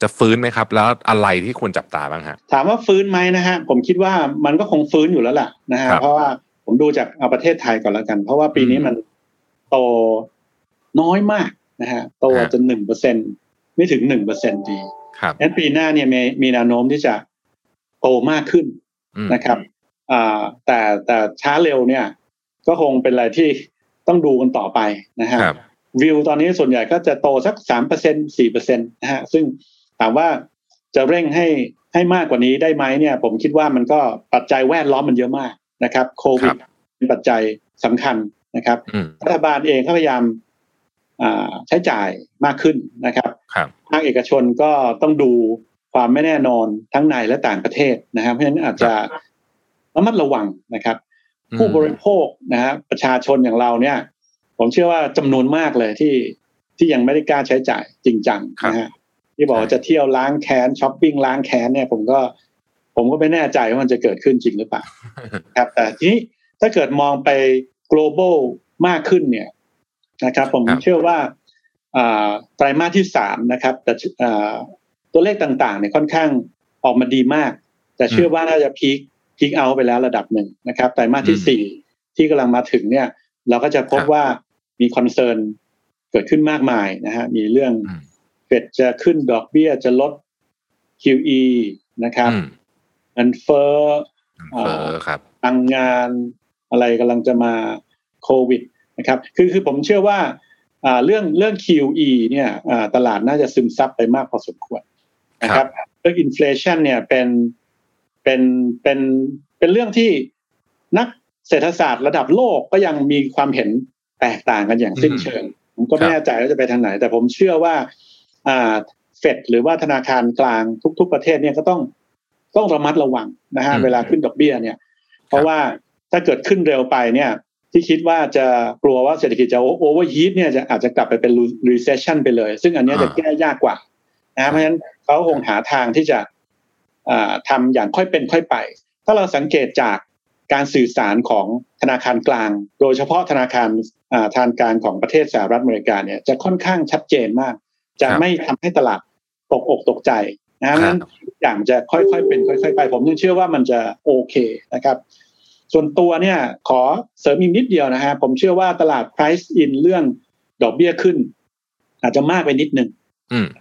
จะฟื้นไหมครับ แล้วอะไรที่ควรจับตาบ้างฮะถามว่าฟื้นไหมนะฮะผมคิดว่ามันก็คงฟื้นอยู่แล้วล่ะนะฮะครับเพราะว่าผมดูจากเอาประเทศไทยก่อนแล้วกัน เพราะว่าปีนี้อืมมันโตน้อยมากนะฮะโตฮะจนหนึ่งเปอร์เซ็นไม่ถึงหนึ่งเปอร์เซ็นดีครับงั้นปีหน้าเนี่ยมีมีแนวโน้มที่จะโตมากขึ้นอืมนะครับอ่าแต่แต่ช้าเร็วเนี่ย ก็คงเป็นอะไรที่ต้องดูกันต่อไปนะฮะครับ วิวตอนนี้ส่วนใหญ่ก็จะโตสักสามเปอร์เซ็นสี่เปอร์เซ็นตนะฮะซึ่งถามว่าจะเร่งให้ให้มากกว่านี้ได้ไหมเนี่ย ผมคิดว่ามันก็ปัจจัยแวดล้อมมันเยอะมากนะครับโควิดครับเป็นปัจจัยสำคัญนะครับอืมรัฐบาลเองก็พยายามอ่าใช้จ่ายมากขึ้นนะครับครับภาคเอกชนก็ต้องดูความไม่แน่นอนทั้งในและต่างประเทศนะครับ เพราะฉะนั้นอาจจะระมัดระวังนะครับอืมผู้บริโภคนะฮะประชาชนอย่างเราเนี่ย ผมเชื่อว่าจำนวนมากเลยที่ที่ยังไม่ได้กล้าใช้จ่ายจริงจังนะฮะที่บอกว่าจะเที่ยวล้างแค้นช้อปปิ้งล้างแค้นเนี่ย ผมก็ ผมก็ไม่แน่ใจว่ามันจะเกิดขึ้นจริงหรือเปล่าครับ แต่ทีนี้ถ้าเกิดมองไป global มากขึ้นเนี่ยนะครับ ผมครับเชื่อว่าอ่าไตรมาสที่สามนะครับ แต่อ่าตัวเลขต่างๆเนี่ยค่อนข้างออกมาดีมาก แต่เชื่อว่าน่าจะ peak peak เอาไปแล้วระดับหนึ่งนะครับไตรมาสที่อืมสี่ที่กำลังมาถึงเนี่ย เราก็จะพบครับว่ามี concern เกิดขึ้นมากมายนะฮะมีเรื่องอืมเฟดจะขึ้นดอกเบี้ยจะลด QE นะครับอืมเงินเฟ้อเออครับพลังงานอะไรกำลังจะมาโควิดนะครับ คือคือผมเชื่อว่าอ่าเรื่องเรื่อง QE เนี่ยอ่าตลาดน่าจะซึมซับไปมากพอสมควรนะครับ เรื่องอินฟล t ชันเนี่ยเป็นเป็นเป็นเป็นเรื่องที่นัก เศรษฐศาสตร์ระดับโลกก็ยังมีความเห็นแตกต่างกันอย่างสิ้นเชิง ผมก็ไม่ครับแน่ใจว่าจะไปทางไหน แต่ผมเชื่อว่าอ่าเฟดหรือว่าธนาคารกลางทุก ๆ ประเทศเนี่ยก็ต้องต้องระมัดระวังนะฮะอืมเวลาขึ้นดอกเบี้ยเนี่ย เพราะว่าถ้าเกิดขึ้นเร็วไปเนี่ย ที่คิดว่าจะกลัวว่าเศรษฐกิจจะโอเวอร์ฮีทเนี่ยจะอาจจะกลับไปเป็น recession ไปเลย ซึ่งอันเนี้ยจะแก้ยากกว่านะเพราะฉะนั้นเขาคงหาทางที่จะทำอย่างค่อยเป็นค่อยไป ถ้าเราสังเกตจากการ สื่อสารของธนาคารกลาง โดยเฉพาะธนาคารทางการของประเทศสหรัฐอเมริกาเนี่ยจะค่อนข้างชัดเจนมาก จะไม่ทำให้ตลาดตกอกตกใจนะนั้นอย่างจะค่อยๆเป็นค่อยๆไป ผมยังเชื่อว่ามันจะโอเคนะครับ ส่วนตัวเนี่ยขอเสริมอีกนิดเดียวนะฮะผมเชื่อว่าตลาด price in เรื่องดอกเบี้ยขึ้น อาจจะมากไปนิดนึง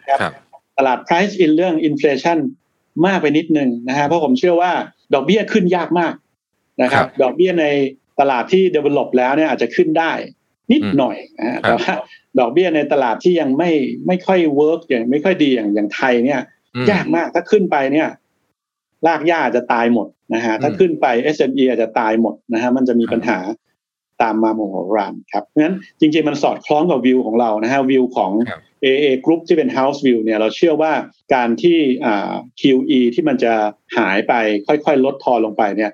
ครับตลาด price in เรื่อง inflation มากไปนิดนึงนะฮะเพราะผมเชื่อว่าดอกเบี้ยขึ้นยากมาก นะครับ ดอกเบี้ยในตลาดที่ develop แล้วเนี่ยอาจจะขึ้นได้นิดหน่อยนะแต่ว่าดอกเบี้ยในตลาดที่ยังไม่ไม่ค่อย work อย่างไม่ค่อยดีอย่างอย่างไทยเนี่ย ยากมากถ้าขึ้นไปเนี่ยรากหญ้าจะตายหมดนะฮะถ้าขึ้นไป SME อาจจะตายหมดนะฮะมันจะมีปัญหา ตามมาโมโหรานครับเพราะฉะนั้นจริงๆมันสอดคล้องกับวิวของเรานะฮะวิวของ AA Group ที่เป็น House View เนี่ยเราเชื่อว่าการที่อ่า QE ที่มันจะหายไปค่อยๆ ลดทอนลงไปเนี่ย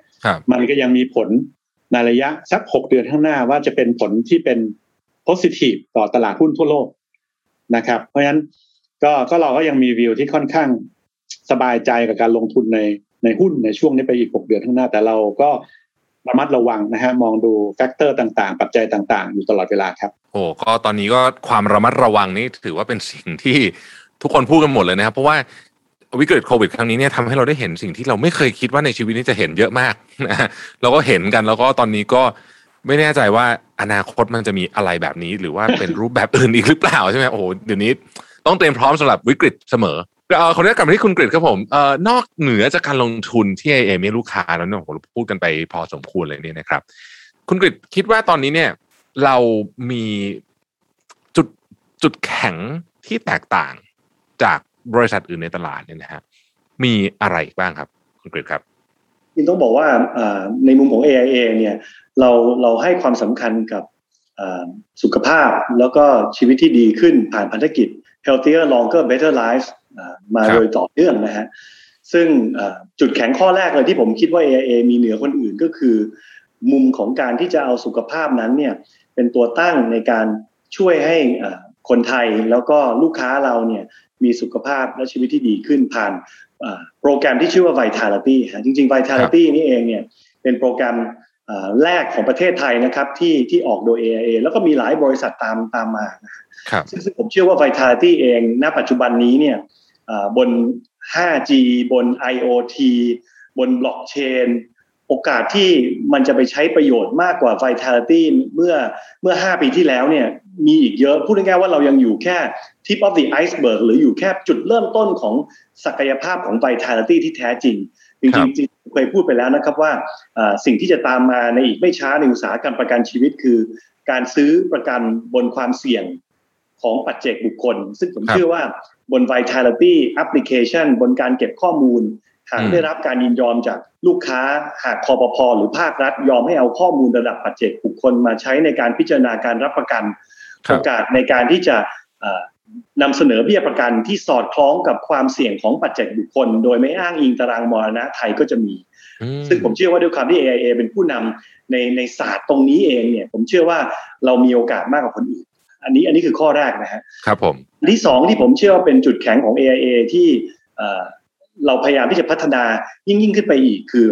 มันก็ยังมีผลในระยะสักหกเดือนข้างหน้าว่าจะเป็นผลที่เป็น positive ต่อตลาดหุ้นทั่วโลกนะครับ เพราะฉะนั้นก็ก็เราก็ยังมีวิวที่ค่อนข้างสบายใจกับการลงทุนในในหุ้นในช่วงนี้ไปอีกหกเดือนข้างหน้า แต่เราก็ ระมัดระวังนะฮะมองดู factor ต่างๆ ปัจจัยต่าง ๆ อยู่ตลอดเวลาครับ โอ้ก็ตอนนี้ก็ความระมัดระวังนี่ถือว่าเป็นสิ่งที่ทุกคนพูดกันหมดเลยนะครับ เพราะว่าวิกฤตโควิดครั้งนี้เนี่ยทำให้เราได้เห็นสิ่งที่เราไม่เคยคิดว่าในชีวิตนี้จะเห็นเยอะมากนะเราก็เห็นกันแล้วก็ตอนนี้ก็ไม่แน่ใจว่าอนาคตมันจะมีอะไรแบบนี้ หรือว่าเป็นรูปแบบอื่นอีกหรือเปล่าใช่ไหมโอ้โหเดี๋ยวนี้ต้องเตรียมพร้อมสำหรับวิกฤตเสมอ เออคนนี้กลับมาที่คุณกฤษครับผมเอ่อนอกเหนือจากการลงทุนที่เอมีลูกค้าแล้วเนี่ยผมพูดกันไปพอสมควรเลยเนี่ยนะครับ คุณกฤษคิดว่าตอนนี้เนี่ยเรามีจุดจุดแข็งที่แตกต่างจากบริษัทอื่นในตลาดเนี่ยนะฮะมีอะไรบ้างครับ คุณกฤษครับยินต้องบอกว่าในมุมของ AIA เนี่ยเราเราให้ความสำคัญกับสุขภาพแล้วก็ชีวิตที่ดีขึ้นผ่านพันธกิจ healthier longer better life มาโดยต่อเนื่องนะฮะซึ่งจุดแข็งข้อแรกเลยที่ผมคิดว่า AIA มีเหนือคนอื่นก็คือ มุมของการที่จะเอาสุขภาพนั้นเนี่ยเป็นตัวตั้งในการช่วยให้คนไทยแล้วก็ลูกค้าเราเนี่ยมีสุขภาพและชีวิตที่ดีขึ้นผ่านโปรแกรมที่ชื่อว่า Vitality จริงๆ Vitality นี่เองเนี่ยเป็นโปรแกรมแรกของประเทศไทยนะครับที่ที่ออกโดย AIA แล้วก็มีหลายบริษัทตามตามมาซึ่งผมเชื่อว่า Vitality เองณปัจจุบันนี้เนี่ย บน 5G บน IoT บนบล็อกเชนโอกาสที่มันจะไปใช้ประโยชน์มากกว่า Vitality เมื่อเมื่อ 5 ปีที่แล้วเนี่ยมีอีกเยอะพูดง่ายๆว่าเรายังอยู่แค่ tip of the iceberg หรืออยู่แค่จุดเริ่มต้นของศักยภาพของ Vitality ที่แท้จริง จริงๆเคยพูดไปแล้วนะครับว่าสิ่งที่จะตามมาในอีกไม่ช้าในอุตสาหกรรมประกันชีวิตคือ การซื้อประกันบนความเสี่ยงของปัจเจกบุคคล ซึ่งผมเชื่อว่า บน Vitality Application บนการเก็บข้อมูล หากได้รับการยินยอมจากลูกค้าหากคอปพอหรือภาครัฐ ยอมให้เอาข้อมูลระดับปัจเจกบุคคลมาใช้ในการพิจารณาการรับประกันโอกาสในการที่จะนำเสนอเบี้ยประกันที่สอดคล้องกับความเสี่ยงของปัจเจกบุคคล โดยไม่อ้างอิงตารางมรณะไทยก็จะมี ซึ่งผมเชื่อว่าด้วยความที่ AIA เป็นผู้นำในในศาสตร์ตรงนี้เองเนี่ย ผมเชื่อว่าเรามีโอกาสมากกว่าคนอื่น อันนี้อันนี้คือข้อแรกนะฮะครับผมที่สองที่ผมเชื่อว่าเป็นจุดแข็งของ AIA ที่เราพยายามที่จะพัฒนายิ่งยิ่งขึ้นไปอีกคือ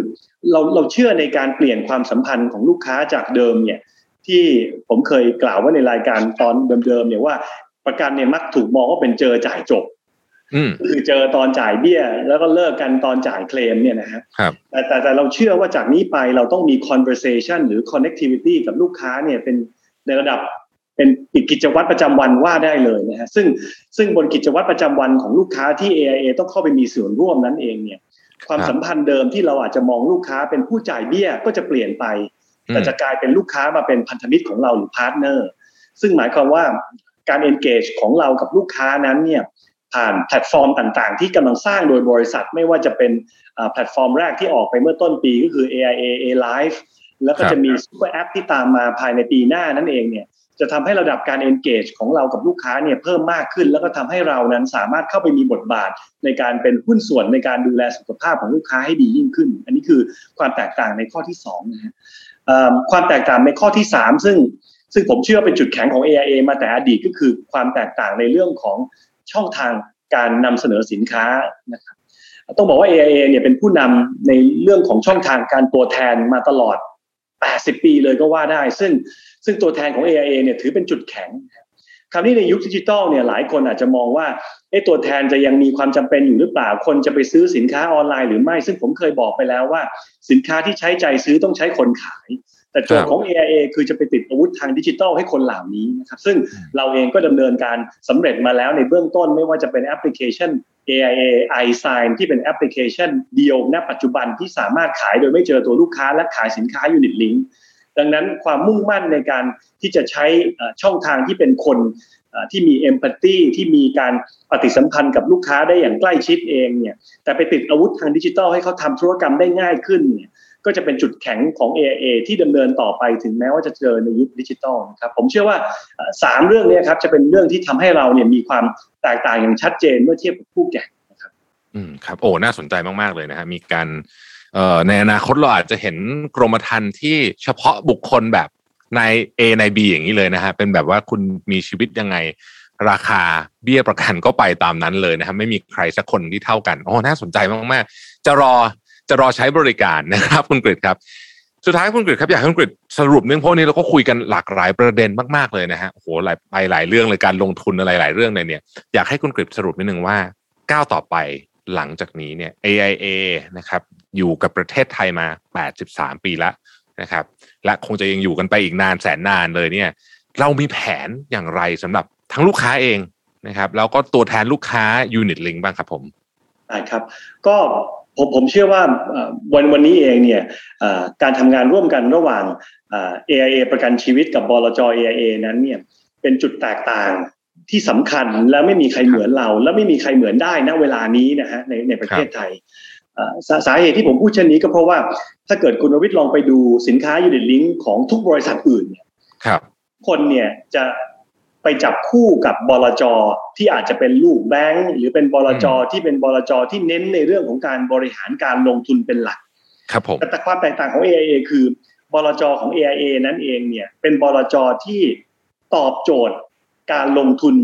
เราเราเชื่อในการเปลี่ยนความสัมพันธ์ของลูกค้าจากเดิมเนี่ยที่ผมเคยกล่าวว่าในรายการตอนเดิมๆเนี่ยว่าประกันเนี่ยมักถูกมองว่าเป็นเจอจ่ายจบคือเจอตอนจ่ายเบี้ย แล้วก็เลิกกันตอนจ่ายเคลมเนี่ยนะฮะแต่แต่แต่เราเชื่อว่าจากนี้ไปเราต้องมี conversation หรือ connectivity กับลูกค้าเนี่ยเป็นในระดับ เป็นกิจวัตรประจำวันว่าได้เลยนะฮะซึ่งซึ่งบนกิจวัตรประจำวันของลูกค้าที่ AIA ต้องเข้าไปมีส่วนร่วมนั้นเองเนี่ย ความสัมพันธ์เดิมที่เราอาจจะมองลูกค้าเป็นผู้จ่ายเบี้ยก็จะเปลี่ยนไป แต่จะกลายเป็นลูกค้ามาเป็นพันธมิตรของเราหรือ partner ซึ่งหมายความว่าการ engage ของเรากับลูกค้านั้นเนี่ยผ่านแพลตฟอร์มต่างๆ ที่กำลังสร้างโดยบริษัทไม่ว่าจะเป็นแพลตฟอร์มแรกที่ออกไปเมื่อต้นปีก็คือ AIA ALive แล้วก็จะมี super app ที่ตามมาภายในปีหน้านั่นเองเนี่ย จะทำให้ระดับการ engage ของเรากับลูกค้าเนี่ยเพิ่มมากขึ้น แล้วก็ทำให้เรานั้นสามารถเข้าไปมีบทบาทในการเป็นหุ้นส่วนในการดูแลสุขภาพของลูกค้าให้ดียิ่งขึ้น อันนี้คือความแตกต่างในข้อที่2นะฮะความแตกต่างในข้อที่ 3 ซึ่งซึ่งผมเชื่อเป็นจุดแข็งของ AIA มาแต่อดีตก็คือความแตกต่างในเรื่องของช่องทางการนำเสนอสินค้านะครับต้องบอกว่า AIA เนี่ยเป็นผู้นำในเรื่องของช่องทางการตัวแทนมาตลอด 80 ปีเลยก็ว่าได้ ซึ่ง ซึ่งตัวแทนของ AIA เนี่ยถือเป็นจุดแข็งคราวนี้ในยุคดิจิทัลเนี่ยหลายคนอาจจะมองว่าไอ้ตัวแทนจะยังมีความจำเป็นอยู่หรือเปล่า คนจะไปซื้อสินค้าออนไลน์หรือไม่ ซึ่งผมเคยบอกไปแล้วว่า สินค้าที่ใช้ใจซื้อต้องใช้คนขาย แต่โจทย์ของ AIA คือจะไปติดอาวุธทางดิจิทัลให้คนเหล่านี้นะครับ ซึ่งเราเองก็ดำเนินการสำเร็จมาแล้วในเบื้องต้นไม่ว่าจะเป็นแอปพลิเคชัน AIA iSign ที่เป็นแอปพลิเคชันเดียวณปัจจุบันที่สามารถขายโดยไม่เจอตัวลูกค้าและขายสินค้ายูนิตลิง ดังนั้นความมุ่งมั่นในการที่จะใช้ช่องทางที่เป็นคนที่มีเอมพัตตีที่มีการปฏิสัมพันธ์กับลูกค้าได้อย่างใกล้ชิดเองเนี่ยแต่ไปติดอาวุธทางดิจิทัลให้เขาทำธุรกรรมได้ง่ายขึ้นเนี่ยก็จะเป็นจุดแข็งของ AIA ที่ดำเนินต่อไปถึงแม้ว่าจะเจอในยุคดิจิทัลนะครับผมเชื่อว่าสามเรื่องนี้ครับจะเป็นเรื่องที่ทำให้เราเนี่ยมีความแตกต่างอย่างชัดเจนเมื่อเทียบกับคู่แข่งนะครับอืมครับโอ้น่าสนใจมากๆเลยนะฮะมีการ ในอนาคตเราอาจจะเห็นกรมธรรม์ที่เฉพาะบุคคลแบบใน A ใน B อย่างนี้เลยนะฮะเป็นแบบว่าคุณมีชีวิตยังไงราคาเบี้ยประกันก็ไปตามนั้นเลยนะครับไม่มีใครสักคนที่เท่ากันโอ้น่าสนใจมากๆ จะรอจะรอใช้บริการนะครับ คุณกฤษครับ สุดท้ายคุณกฤษครับอยากให้คุณกฤษสรุปเรื่องพวกนี้เราก็คุยกันหลากหลายประเด็นมากๆเลยนะฮะโอ้โหหลายไปหลายเรื่องเลยการลงทุนอะไรหลายเรื่องเลยเนี่ย อยากให้คุณกฤษสรุปนิดนึงว่าก้าวต่อไปหลังจากนี้เนี่ย AIA นะครับ อยู่กับประเทศไทยมา 83 ปีแล้วนะครับ และคงจะยังอยู่กันไปอีกนานแสนนานเลยเนี่ย เรามีแผนอย่างไรสำหรับทั้งลูกค้าเองนะครับ แล้วก็ตัวแทนลูกค้า Unit Link บ้างครับผมใช่ครับ ก็ผมผมเชื่อว่าวันวันนี้เองเนี่ยการทำงานร่วมกันระหว่าง AIA ประกันชีวิตกับบลจ AIA นั้นเนี่ยเป็นจุดแตกต่างที่สำคัญและไม่มีใครเหมือนเรา และไม่มีใครเหมือนได้ณเวลานี้นะฮะในในประเทศไทย สาสาเหตุที่ผมพูดเช่นนี้ก็เพราะว่าถ้าเกิดคุณวิทย์ลองไปดูสินค้ายูนิตลิงก์ของทุกบริษัทอื่นเนี่ยคนเนี่ยจะไปจับคู่กับบลจที่อาจจะเป็นลูกแบงก์หรือเป็นบลจที่เป็นบลจที่เน้นในเรื่องของการบริหารการลงทุนเป็นหลัก ครับผมแต่ความแตกต่างของ AIA คือบลจของ AIA นั้นเองเนี่ยเป็นบลจที่ตอบโจทย์การลงทุน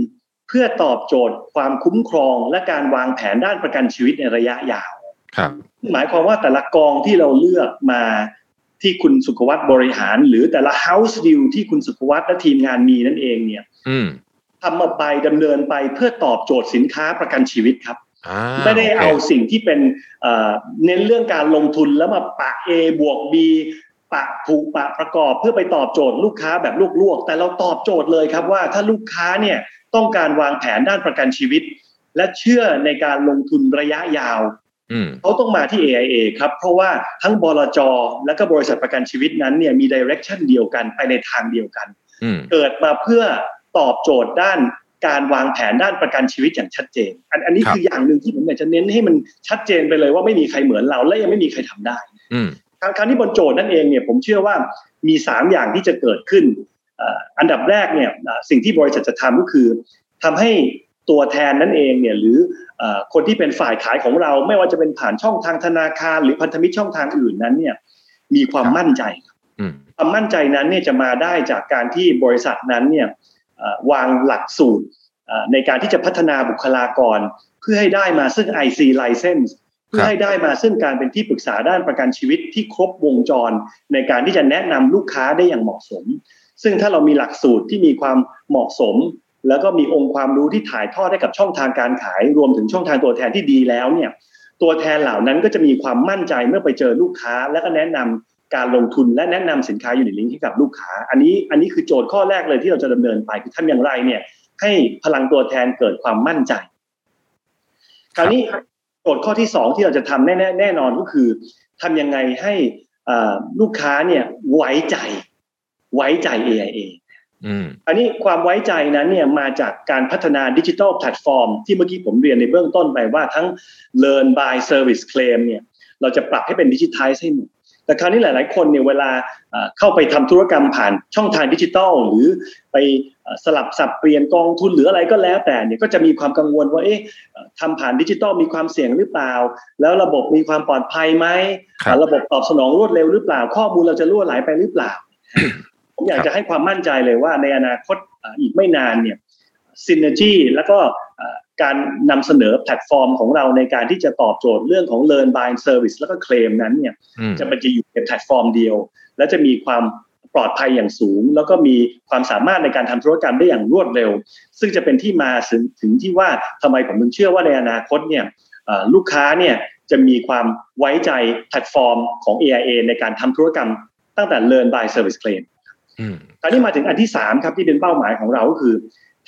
เพื่อตอบโจทย์ความคุ้มครองและการวางแผนด้านประกันชีวิตในระยะยาว ครับหมายความว่าแต่ละกองที่เราเลือกมาที่คุณสุขวัตบริหาร หรือแต่ละ house deal ที่คุณสุขวัตและทีมงานมีนั่นเองเนี่ยทำมาไปดำเนินไปเพื่อตอบโจทย์สินค้าประกันชีวิตครับไม่ได้เอาสิ่งที่เป็นเน้นเรื่องการลงทุนแล้วมาปะ A บวก B ปะผูกปะประกอบเพื่อไปตอบโจทย์ลูกค้าแบบลวกๆ แต่เราตอบโจทย์เลยครับว่าถ้าลูกค้าเนี่ยต้องการวางแผนด้านประกันชีวิต และเชื่อในการลงทุนระยะยาว เขาต้องมาที่ AIA ครับ เพราะว่าทั้งบลจ และก็บริษัทประกันชีวิตนั้นเนี่ยมีดิเรกชันเดียวกันไปในทางเดียวกัน เกิดมาเพื่อตอบโจทย์ด้านการวางแผนด้านประกันชีวิตอย่างชัดเจน อันอันนี้คืออย่างหนึ่งที่ผมอยากจะเน้นให้มันชัดเจนไปเลยว่าไม่มีใครเหมือนเราและยังไม่มีใครทำได้ครั้งที่บนโจทย์นั่นเองเนี่ยผมเชื่อว่ามีสามอย่างที่จะเกิดขึ้น อันดับแรกเนี่ยสิ่งที่บริษัทจะทำก็คือทำให้ ตัวแทนนั่นเองเนี่ยหรือคนที่เป็นฝ่ายขายของเรา ไม่ว่าจะเป็นผ่านช่องทางธนาคาร หรือพันธมิตรช่องทางอื่นนั้นเนี่ยมีความมั่นใจความมั่นใจนั้นเนี่ยจะมาได้จากการที่บริษัทนั้นเนี่ยวางหลักสูตรในการที่จะพัฒนาบุคลากร เพื่อให้ได้มาซึ่ง IC license เพื่อให้ได้มาซึ่งการเป็นที่ปรึกษาด้านประกันชีวิตที่ครบวงจร ในการที่จะแนะนำลูกค้าได้อย่างเหมาะสม ซึ่งถ้าเรามีหลักสูตรที่มีความเหมาะสม แล้วก็มีองค์ความรู้ที่ถ่ายทอดให้กับช่องทางการขาย รวมถึงช่องทางตัวแทนที่ดีแล้วเนี่ย ตัวแทนเหล่านั้นก็จะมีความมั่นใจเมื่อไปเจอลูกค้า แล้วก็แนะนำการลงทุนและแนะนำสินค้า unit link ให้กับลูกค้า อันนี้อันนี้คือโจทย์ข้อแรกเลยที่เราจะดำเนินไปคือทำอย่างไรเนี่ย ให้พลังตัวแทนเกิดความมั่นใจ คราวนี้โจทย์ข้อที่สองที่เราจะทำแน่แน่นอนก็คือทำยังไงให้ลูกค้าเนี่ยไว้ใจ ไว้ใจ AIA อันนี้ความไว้ใจนั้นเนี่ยมาจากการพัฒนาดิจิทัลแพลตฟอร์มที่เมื่อกี้ผมเรียนในเบื้องต้นไปว่าทั้ง Learn by Service Claim เนี่ยเราจะปรับให้เป็นดิจิทัลให้หมดแต่คราวนี้หลาย ๆ คนเนี่ยเวลาเข้าไปทำธุรกรรมผ่านช่องทางดิจิทัล หรือไปสลับสับเปลี่ยนกองทุนหรืออะไรก็แล้วแต่เนี่ยก็จะมีความกังวลว่าเอ๊ะทำผ่านดิจิทัลมีความเสี่ยงหรือเปล่า แล้วระบบมีความปลอดภัยไหมระบบตอบสนองรวดเร็วหรือเปล่า ข้อมูลเราจะรั่วไหลไปหรือเปล่า ผมอยากจะให้ความมั่นใจเลยว่าในอนาคตอีกไม่นานเนี่ยsynergy แล้วก็การนำเสนอแพลตฟอร์มของเราในการที่จะตอบโจทย์เรื่องของ Learn Buy Service แล้วก็เคลมนั้นเนี่ยอืมจะมันจะอยู่ในแพลตฟอร์มเดียว และจะมีความปลอดภัยอย่างสูง แล้วก็มีความสามารถในการทำธุรกรรมได้อย่างรวดเร็ว ซึ่งจะเป็นที่มาถึงถึงที่ว่าทำไมผมถึงเชื่อว่าในอนาคตเนี่ยเอ่อลูกค้าเนี่ยจะมีความไว้ใจแพลตฟอร์มของ AIA ในการทำธุรกรรมตั้งแต่ Learn Buy Service Claim อืม คราวนี้มาถึงอันที่สามครับที่เป็นเป้าหมายของเราก็คือ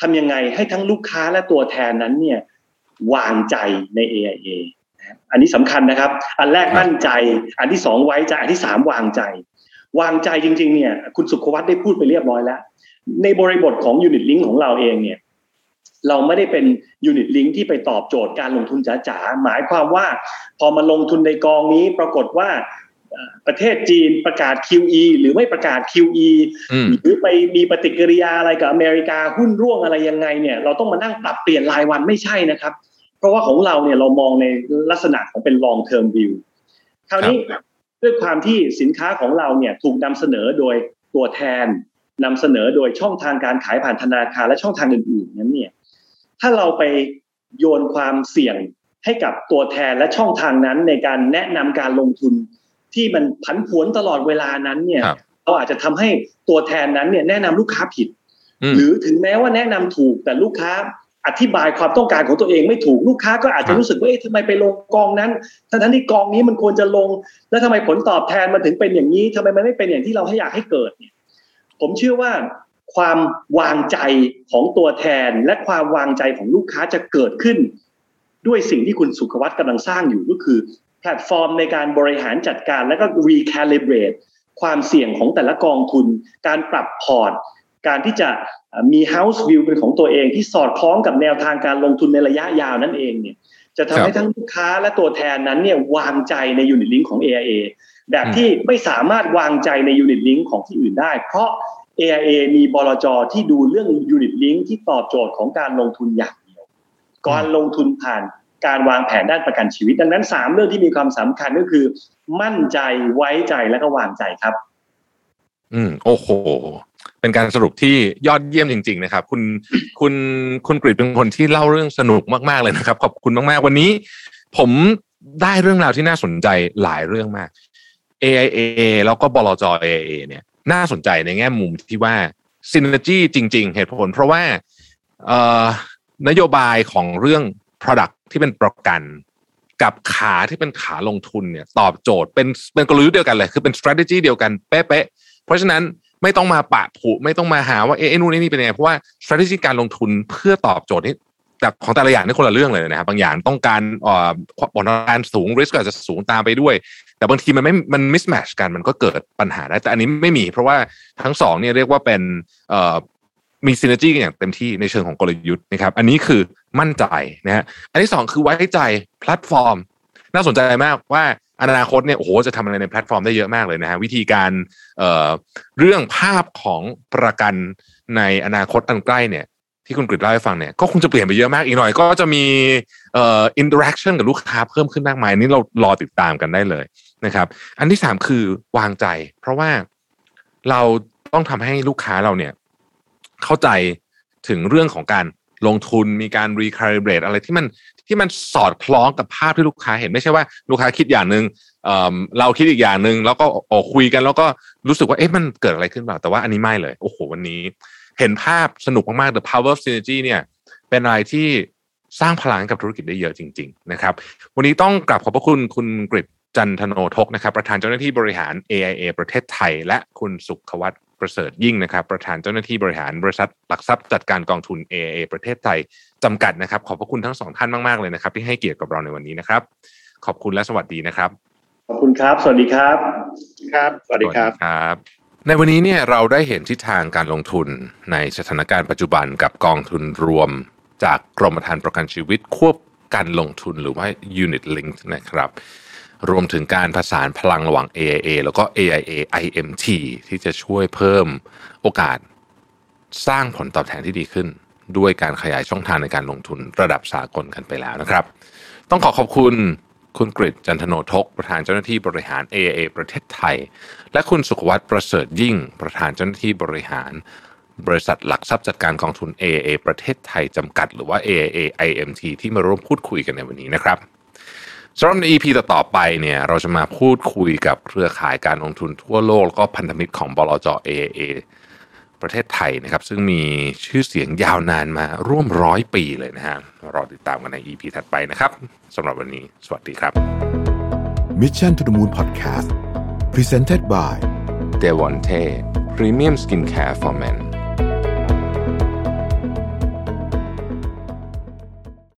ทำยังไงให้ทั้งลูกค้าและตัวแทนนั้นเนี่ยวางใจใน AIA อันนี้สำคัญนะครับ อันแรกมั่นใจ อันที่สองไว้ใจ อันที่สามวางใจ วางใจจริง ๆ เนี่ย คุณสุขวัตได้พูดไปเรียบร้อยแล้ว ในบริบทของยูนิตลิงของเราเองเนี่ย เราไม่ได้เป็นยูนิตลิงที่ไปตอบโจทย์การลงทุนจ๋าๆ หมายความว่า พอมาลงทุนในกองนี้ปรากฏว่า ประเทศจีนประกาศ QE หรือไม่ประกาศ QE อืมหรือไปมีปฏิกิริยาอะไรกับอเมริกาหุ้นร่วงอะไรยังไงเนี่ยเราต้องมานั่งปรับเปลี่ยนรายวันไม่ใช่นะครับ เพราะว่าของเราเนี่ยเรามองในลักษณะของเป็น long term view คราวนี้ด้วยความที่สินค้าของเราเนี่ยถูกนำเสนอโดยตัวแทนนำเสนอโดยช่องทางการขายผ่านธนาคารและช่องทางอื่นๆนั้นเนี่ยถ้าเราไปโยนความเสี่ยงให้กับตัวแทนและช่องทางนั้นในการแนะนำการลงทุน ที่มันผันผวนตลอดเวลานั้นเนี่ยครับเราอาจจะทำให้ตัวแทนนั้นเนี่ยแนะนำลูกค้าผิดอืมหรือถึงแม้ว่าแนะนำถูกแต่ลูกค้าอธิบายความต้องการของตัวเองไม่ถูกลูกค้าก็อาจครัจะบรู้สึกว่าเอ๊ะทำไมไปลงกองนั้นทั้งทั้งๆที่กองนี้มันควรจะลง แล้วทำไมผลตอบแทนมันถึงเป็นอย่างนี้ทำไมมันไม่เป็นอย่างที่เราให้อยากให้เกิดเนี่ยผมเชื่อว่าความวางใจของตัวแทนและความวางใจของลูกค้าจะเกิดขึ้น ด้วยสิ่งที่คุณสุขวัตกำลังสร้างอยู่ก็คือ แพลตฟอร์มในการบริหารจัดการแล้วก็ recalibrate ความเสี่ยงของแต่ละกองทุน การปรับพอร์ต การที่จะเอ่อมี house view เป็นของตัวเองที่สอดคล้องกับแนวทางการลงทุนในระยะยาวนั่นเองเนี่ยจะทำให้ทั้งลูกค้าและตัวแทนนั้นเนี่ยวางใจใน unit link ของ AIA แบบที่ไม่สามารถวางใจใน unit link ของที่อื่นได้ เพราะ AIA มีบลจที่ดูเรื่อง unit link ที่ตอบโจทย์ของการลงทุนอย่างเดียว การลงทุนผ่าน การวางแผนด้านประกันชีวิต ดังนั้นสามเรื่องที่มีความสำคัญก็คือ มั่นใจไว้ใจและก็วางใจครับ อืม โอ้โห เป็นการสรุปที่ยอดเยี่ยมจริง ๆ นะครับ คุณคุณคุณกริดเป็นคนที่เล่าเรื่องสนุกมากๆเลยนะครับ ขอบคุณมากๆวันนี้ ผมได้เรื่องราวที่น่าสนใจหลายเรื่องมาก AIA แล้วก็บลจ AIA เนี่ย น่าสนใจในแง่มุมที่ว่า synergy จริง ๆ เหตุผล เพราะว่านโยบายของเรื่อง product ที่เป็นประกัน กับขาที่เป็นขาลงทุนเนี่ยตอบโจทย์เป็นเป็นกลยุทธ์เดียวกันเลยคือเป็น strategy เดียวกันเป๊ะๆเพราะฉะนั้นไม่ต้องมาปะผุไม่ต้องมาหาว่าเอ๊ะนู่นนี่เป็นยังไงเพราะว่า strategy การลงทุนเพื่อตอบโจทย์นี่แต่ของแต่ละอย่างนี่คนละเรื่องเลยนะครับบางอย่างต้องการเอ่อผลตอบแทนสูง risk ก็อาจจะสูงตามไปด้วย แต่บางทีมันไม่มัน mismatch กันมันก็เกิดปัญหาได้แต่อันนี้ไม่มี เพราะว่าทั้งสองเนี่ยเรียกว่าเป็นเอ่อมี synergy กันอย่างเต็มที่ในเชิงของกลยุทธ์นะครับ อันนี้คือ มั่นใจนะฮะอันที่สองคือไว้ใจแพลตฟอร์ม น่าสนใจมากว่าอนาคตเนี่ยโอ้โหจะทำอะไรในแพลตฟอร์มได้เยอะมากเลยนะฮะวิธีการเอ่อเรื่องภาพของประกันในอนาคตอันใกล้เนี่ยที่คุณกฤษเล่าให้ฟังเนี่ยก็คงจะเปลี่ยนไปเยอะมากอีกหน่อย ก็จะมีเอ่อ interaction กับลูกค้าเพิ่มขึ้นมากมายอันนี่เรารอติดตามกันได้เลยนะครับ อันที่สามคือวางใจ เพราะว่าเราต้องทำให้ลูกค้าเราเนี่ย เข้าใจถึงเรื่องของการ ลงทุนมีการ recalibrate อะไรที่มันที่มันสอดคล้องกับภาพที่ลูกค้าเห็นไม่ใช่ว่าลูกค้าคิดอย่างหนึ่งเราคิดอีกอย่างหนึ่งแล้วก็โอ้คุยกัน แล้วก็รู้สึกว่าเอ๊ะมันเกิดอะไรขึ้นเปล่าแต่ว่าอันนี้ไม่เลยโอ้โหวันนี้ เห็นภาพสนุกมากๆ The Power of Synergy เนี่ย เป็นอะไรที่สร้างพลังให้กับธุรกิจได้เยอะจริง ๆ นะครับ วันนี้ต้องกราบขอบพระคุณคุณกฤษจันทโนทกนะครับ ประธานเจ้าหน้าที่บริหาร AIA ประเทศไทย และคุณสุขวัต ประเสริฐยิ่งนะครับ ประธานเจ้าหน้าที่บริหารบริษัทหลักทรัพย์จัดการกองทุน AIA ประเทศไทยจำกัดนะครับ ขอบพระคุณทั้งสองท่านมาก ๆ เลยนะครับ ที่ให้เกียรติกับเราในวันนี้นะครับ ขอบคุณและสวัสดีนะครับ ขอบคุณครับ สวัสดีครับ ครับ สวัสดีครับครับ ในวันนี้เนี่ยเราได้เห็นทิศทางการลงทุนในสถานการณ์ปัจจุบันกับกองทุนรวม จากกรมธรรม์ประกันชีวิตควบการลงทุนหรือว่า Unit Link นะครับ รวมถึงการผสานพลังระหว่าง AIA แล้วก็ AIA IMT ที่จะช่วยเพิ่มโอกาสสร้างผลตอบแทนที่ดีขึ้น ด้วยการขยายช่องทางในการลงทุนระดับสากลกันไปแล้วนะครับ ต้องขอขอบคุณคุณกฤษจันทโนทก ประธานเจ้าหน้าที่บริหาร AIA ประเทศไทย และคุณสุขวัตรประเสริฐยิ่ง ประธานเจ้าหน้าที่บริหาร บริษัทหลักทรัพย์จัดการกองทุน AAA ประเทศไทยจำกัด หรือว่า AAA IMT ที่มาร่วมพูดคุยกันในวันนี้นะครับ สำหรับใน EP ต่อๆไปเนี่ยเราจะมาพูดคุยกับเครือข่ายการลงทุนทั่วโลก แล้วก็พันธมิตรของบลจ AAA ประเทศไทยนะครับ ซึ่งมีชื่อเสียงยาวนานมาร่วมร้อยปีเลยนะฮะรอติดตามกันใน EP ถัดไปนะครับสำหรับวันนี้สวัสดีครับ Mission to the Moon Podcast Presented by d e v o n t e Premium Skincare for Men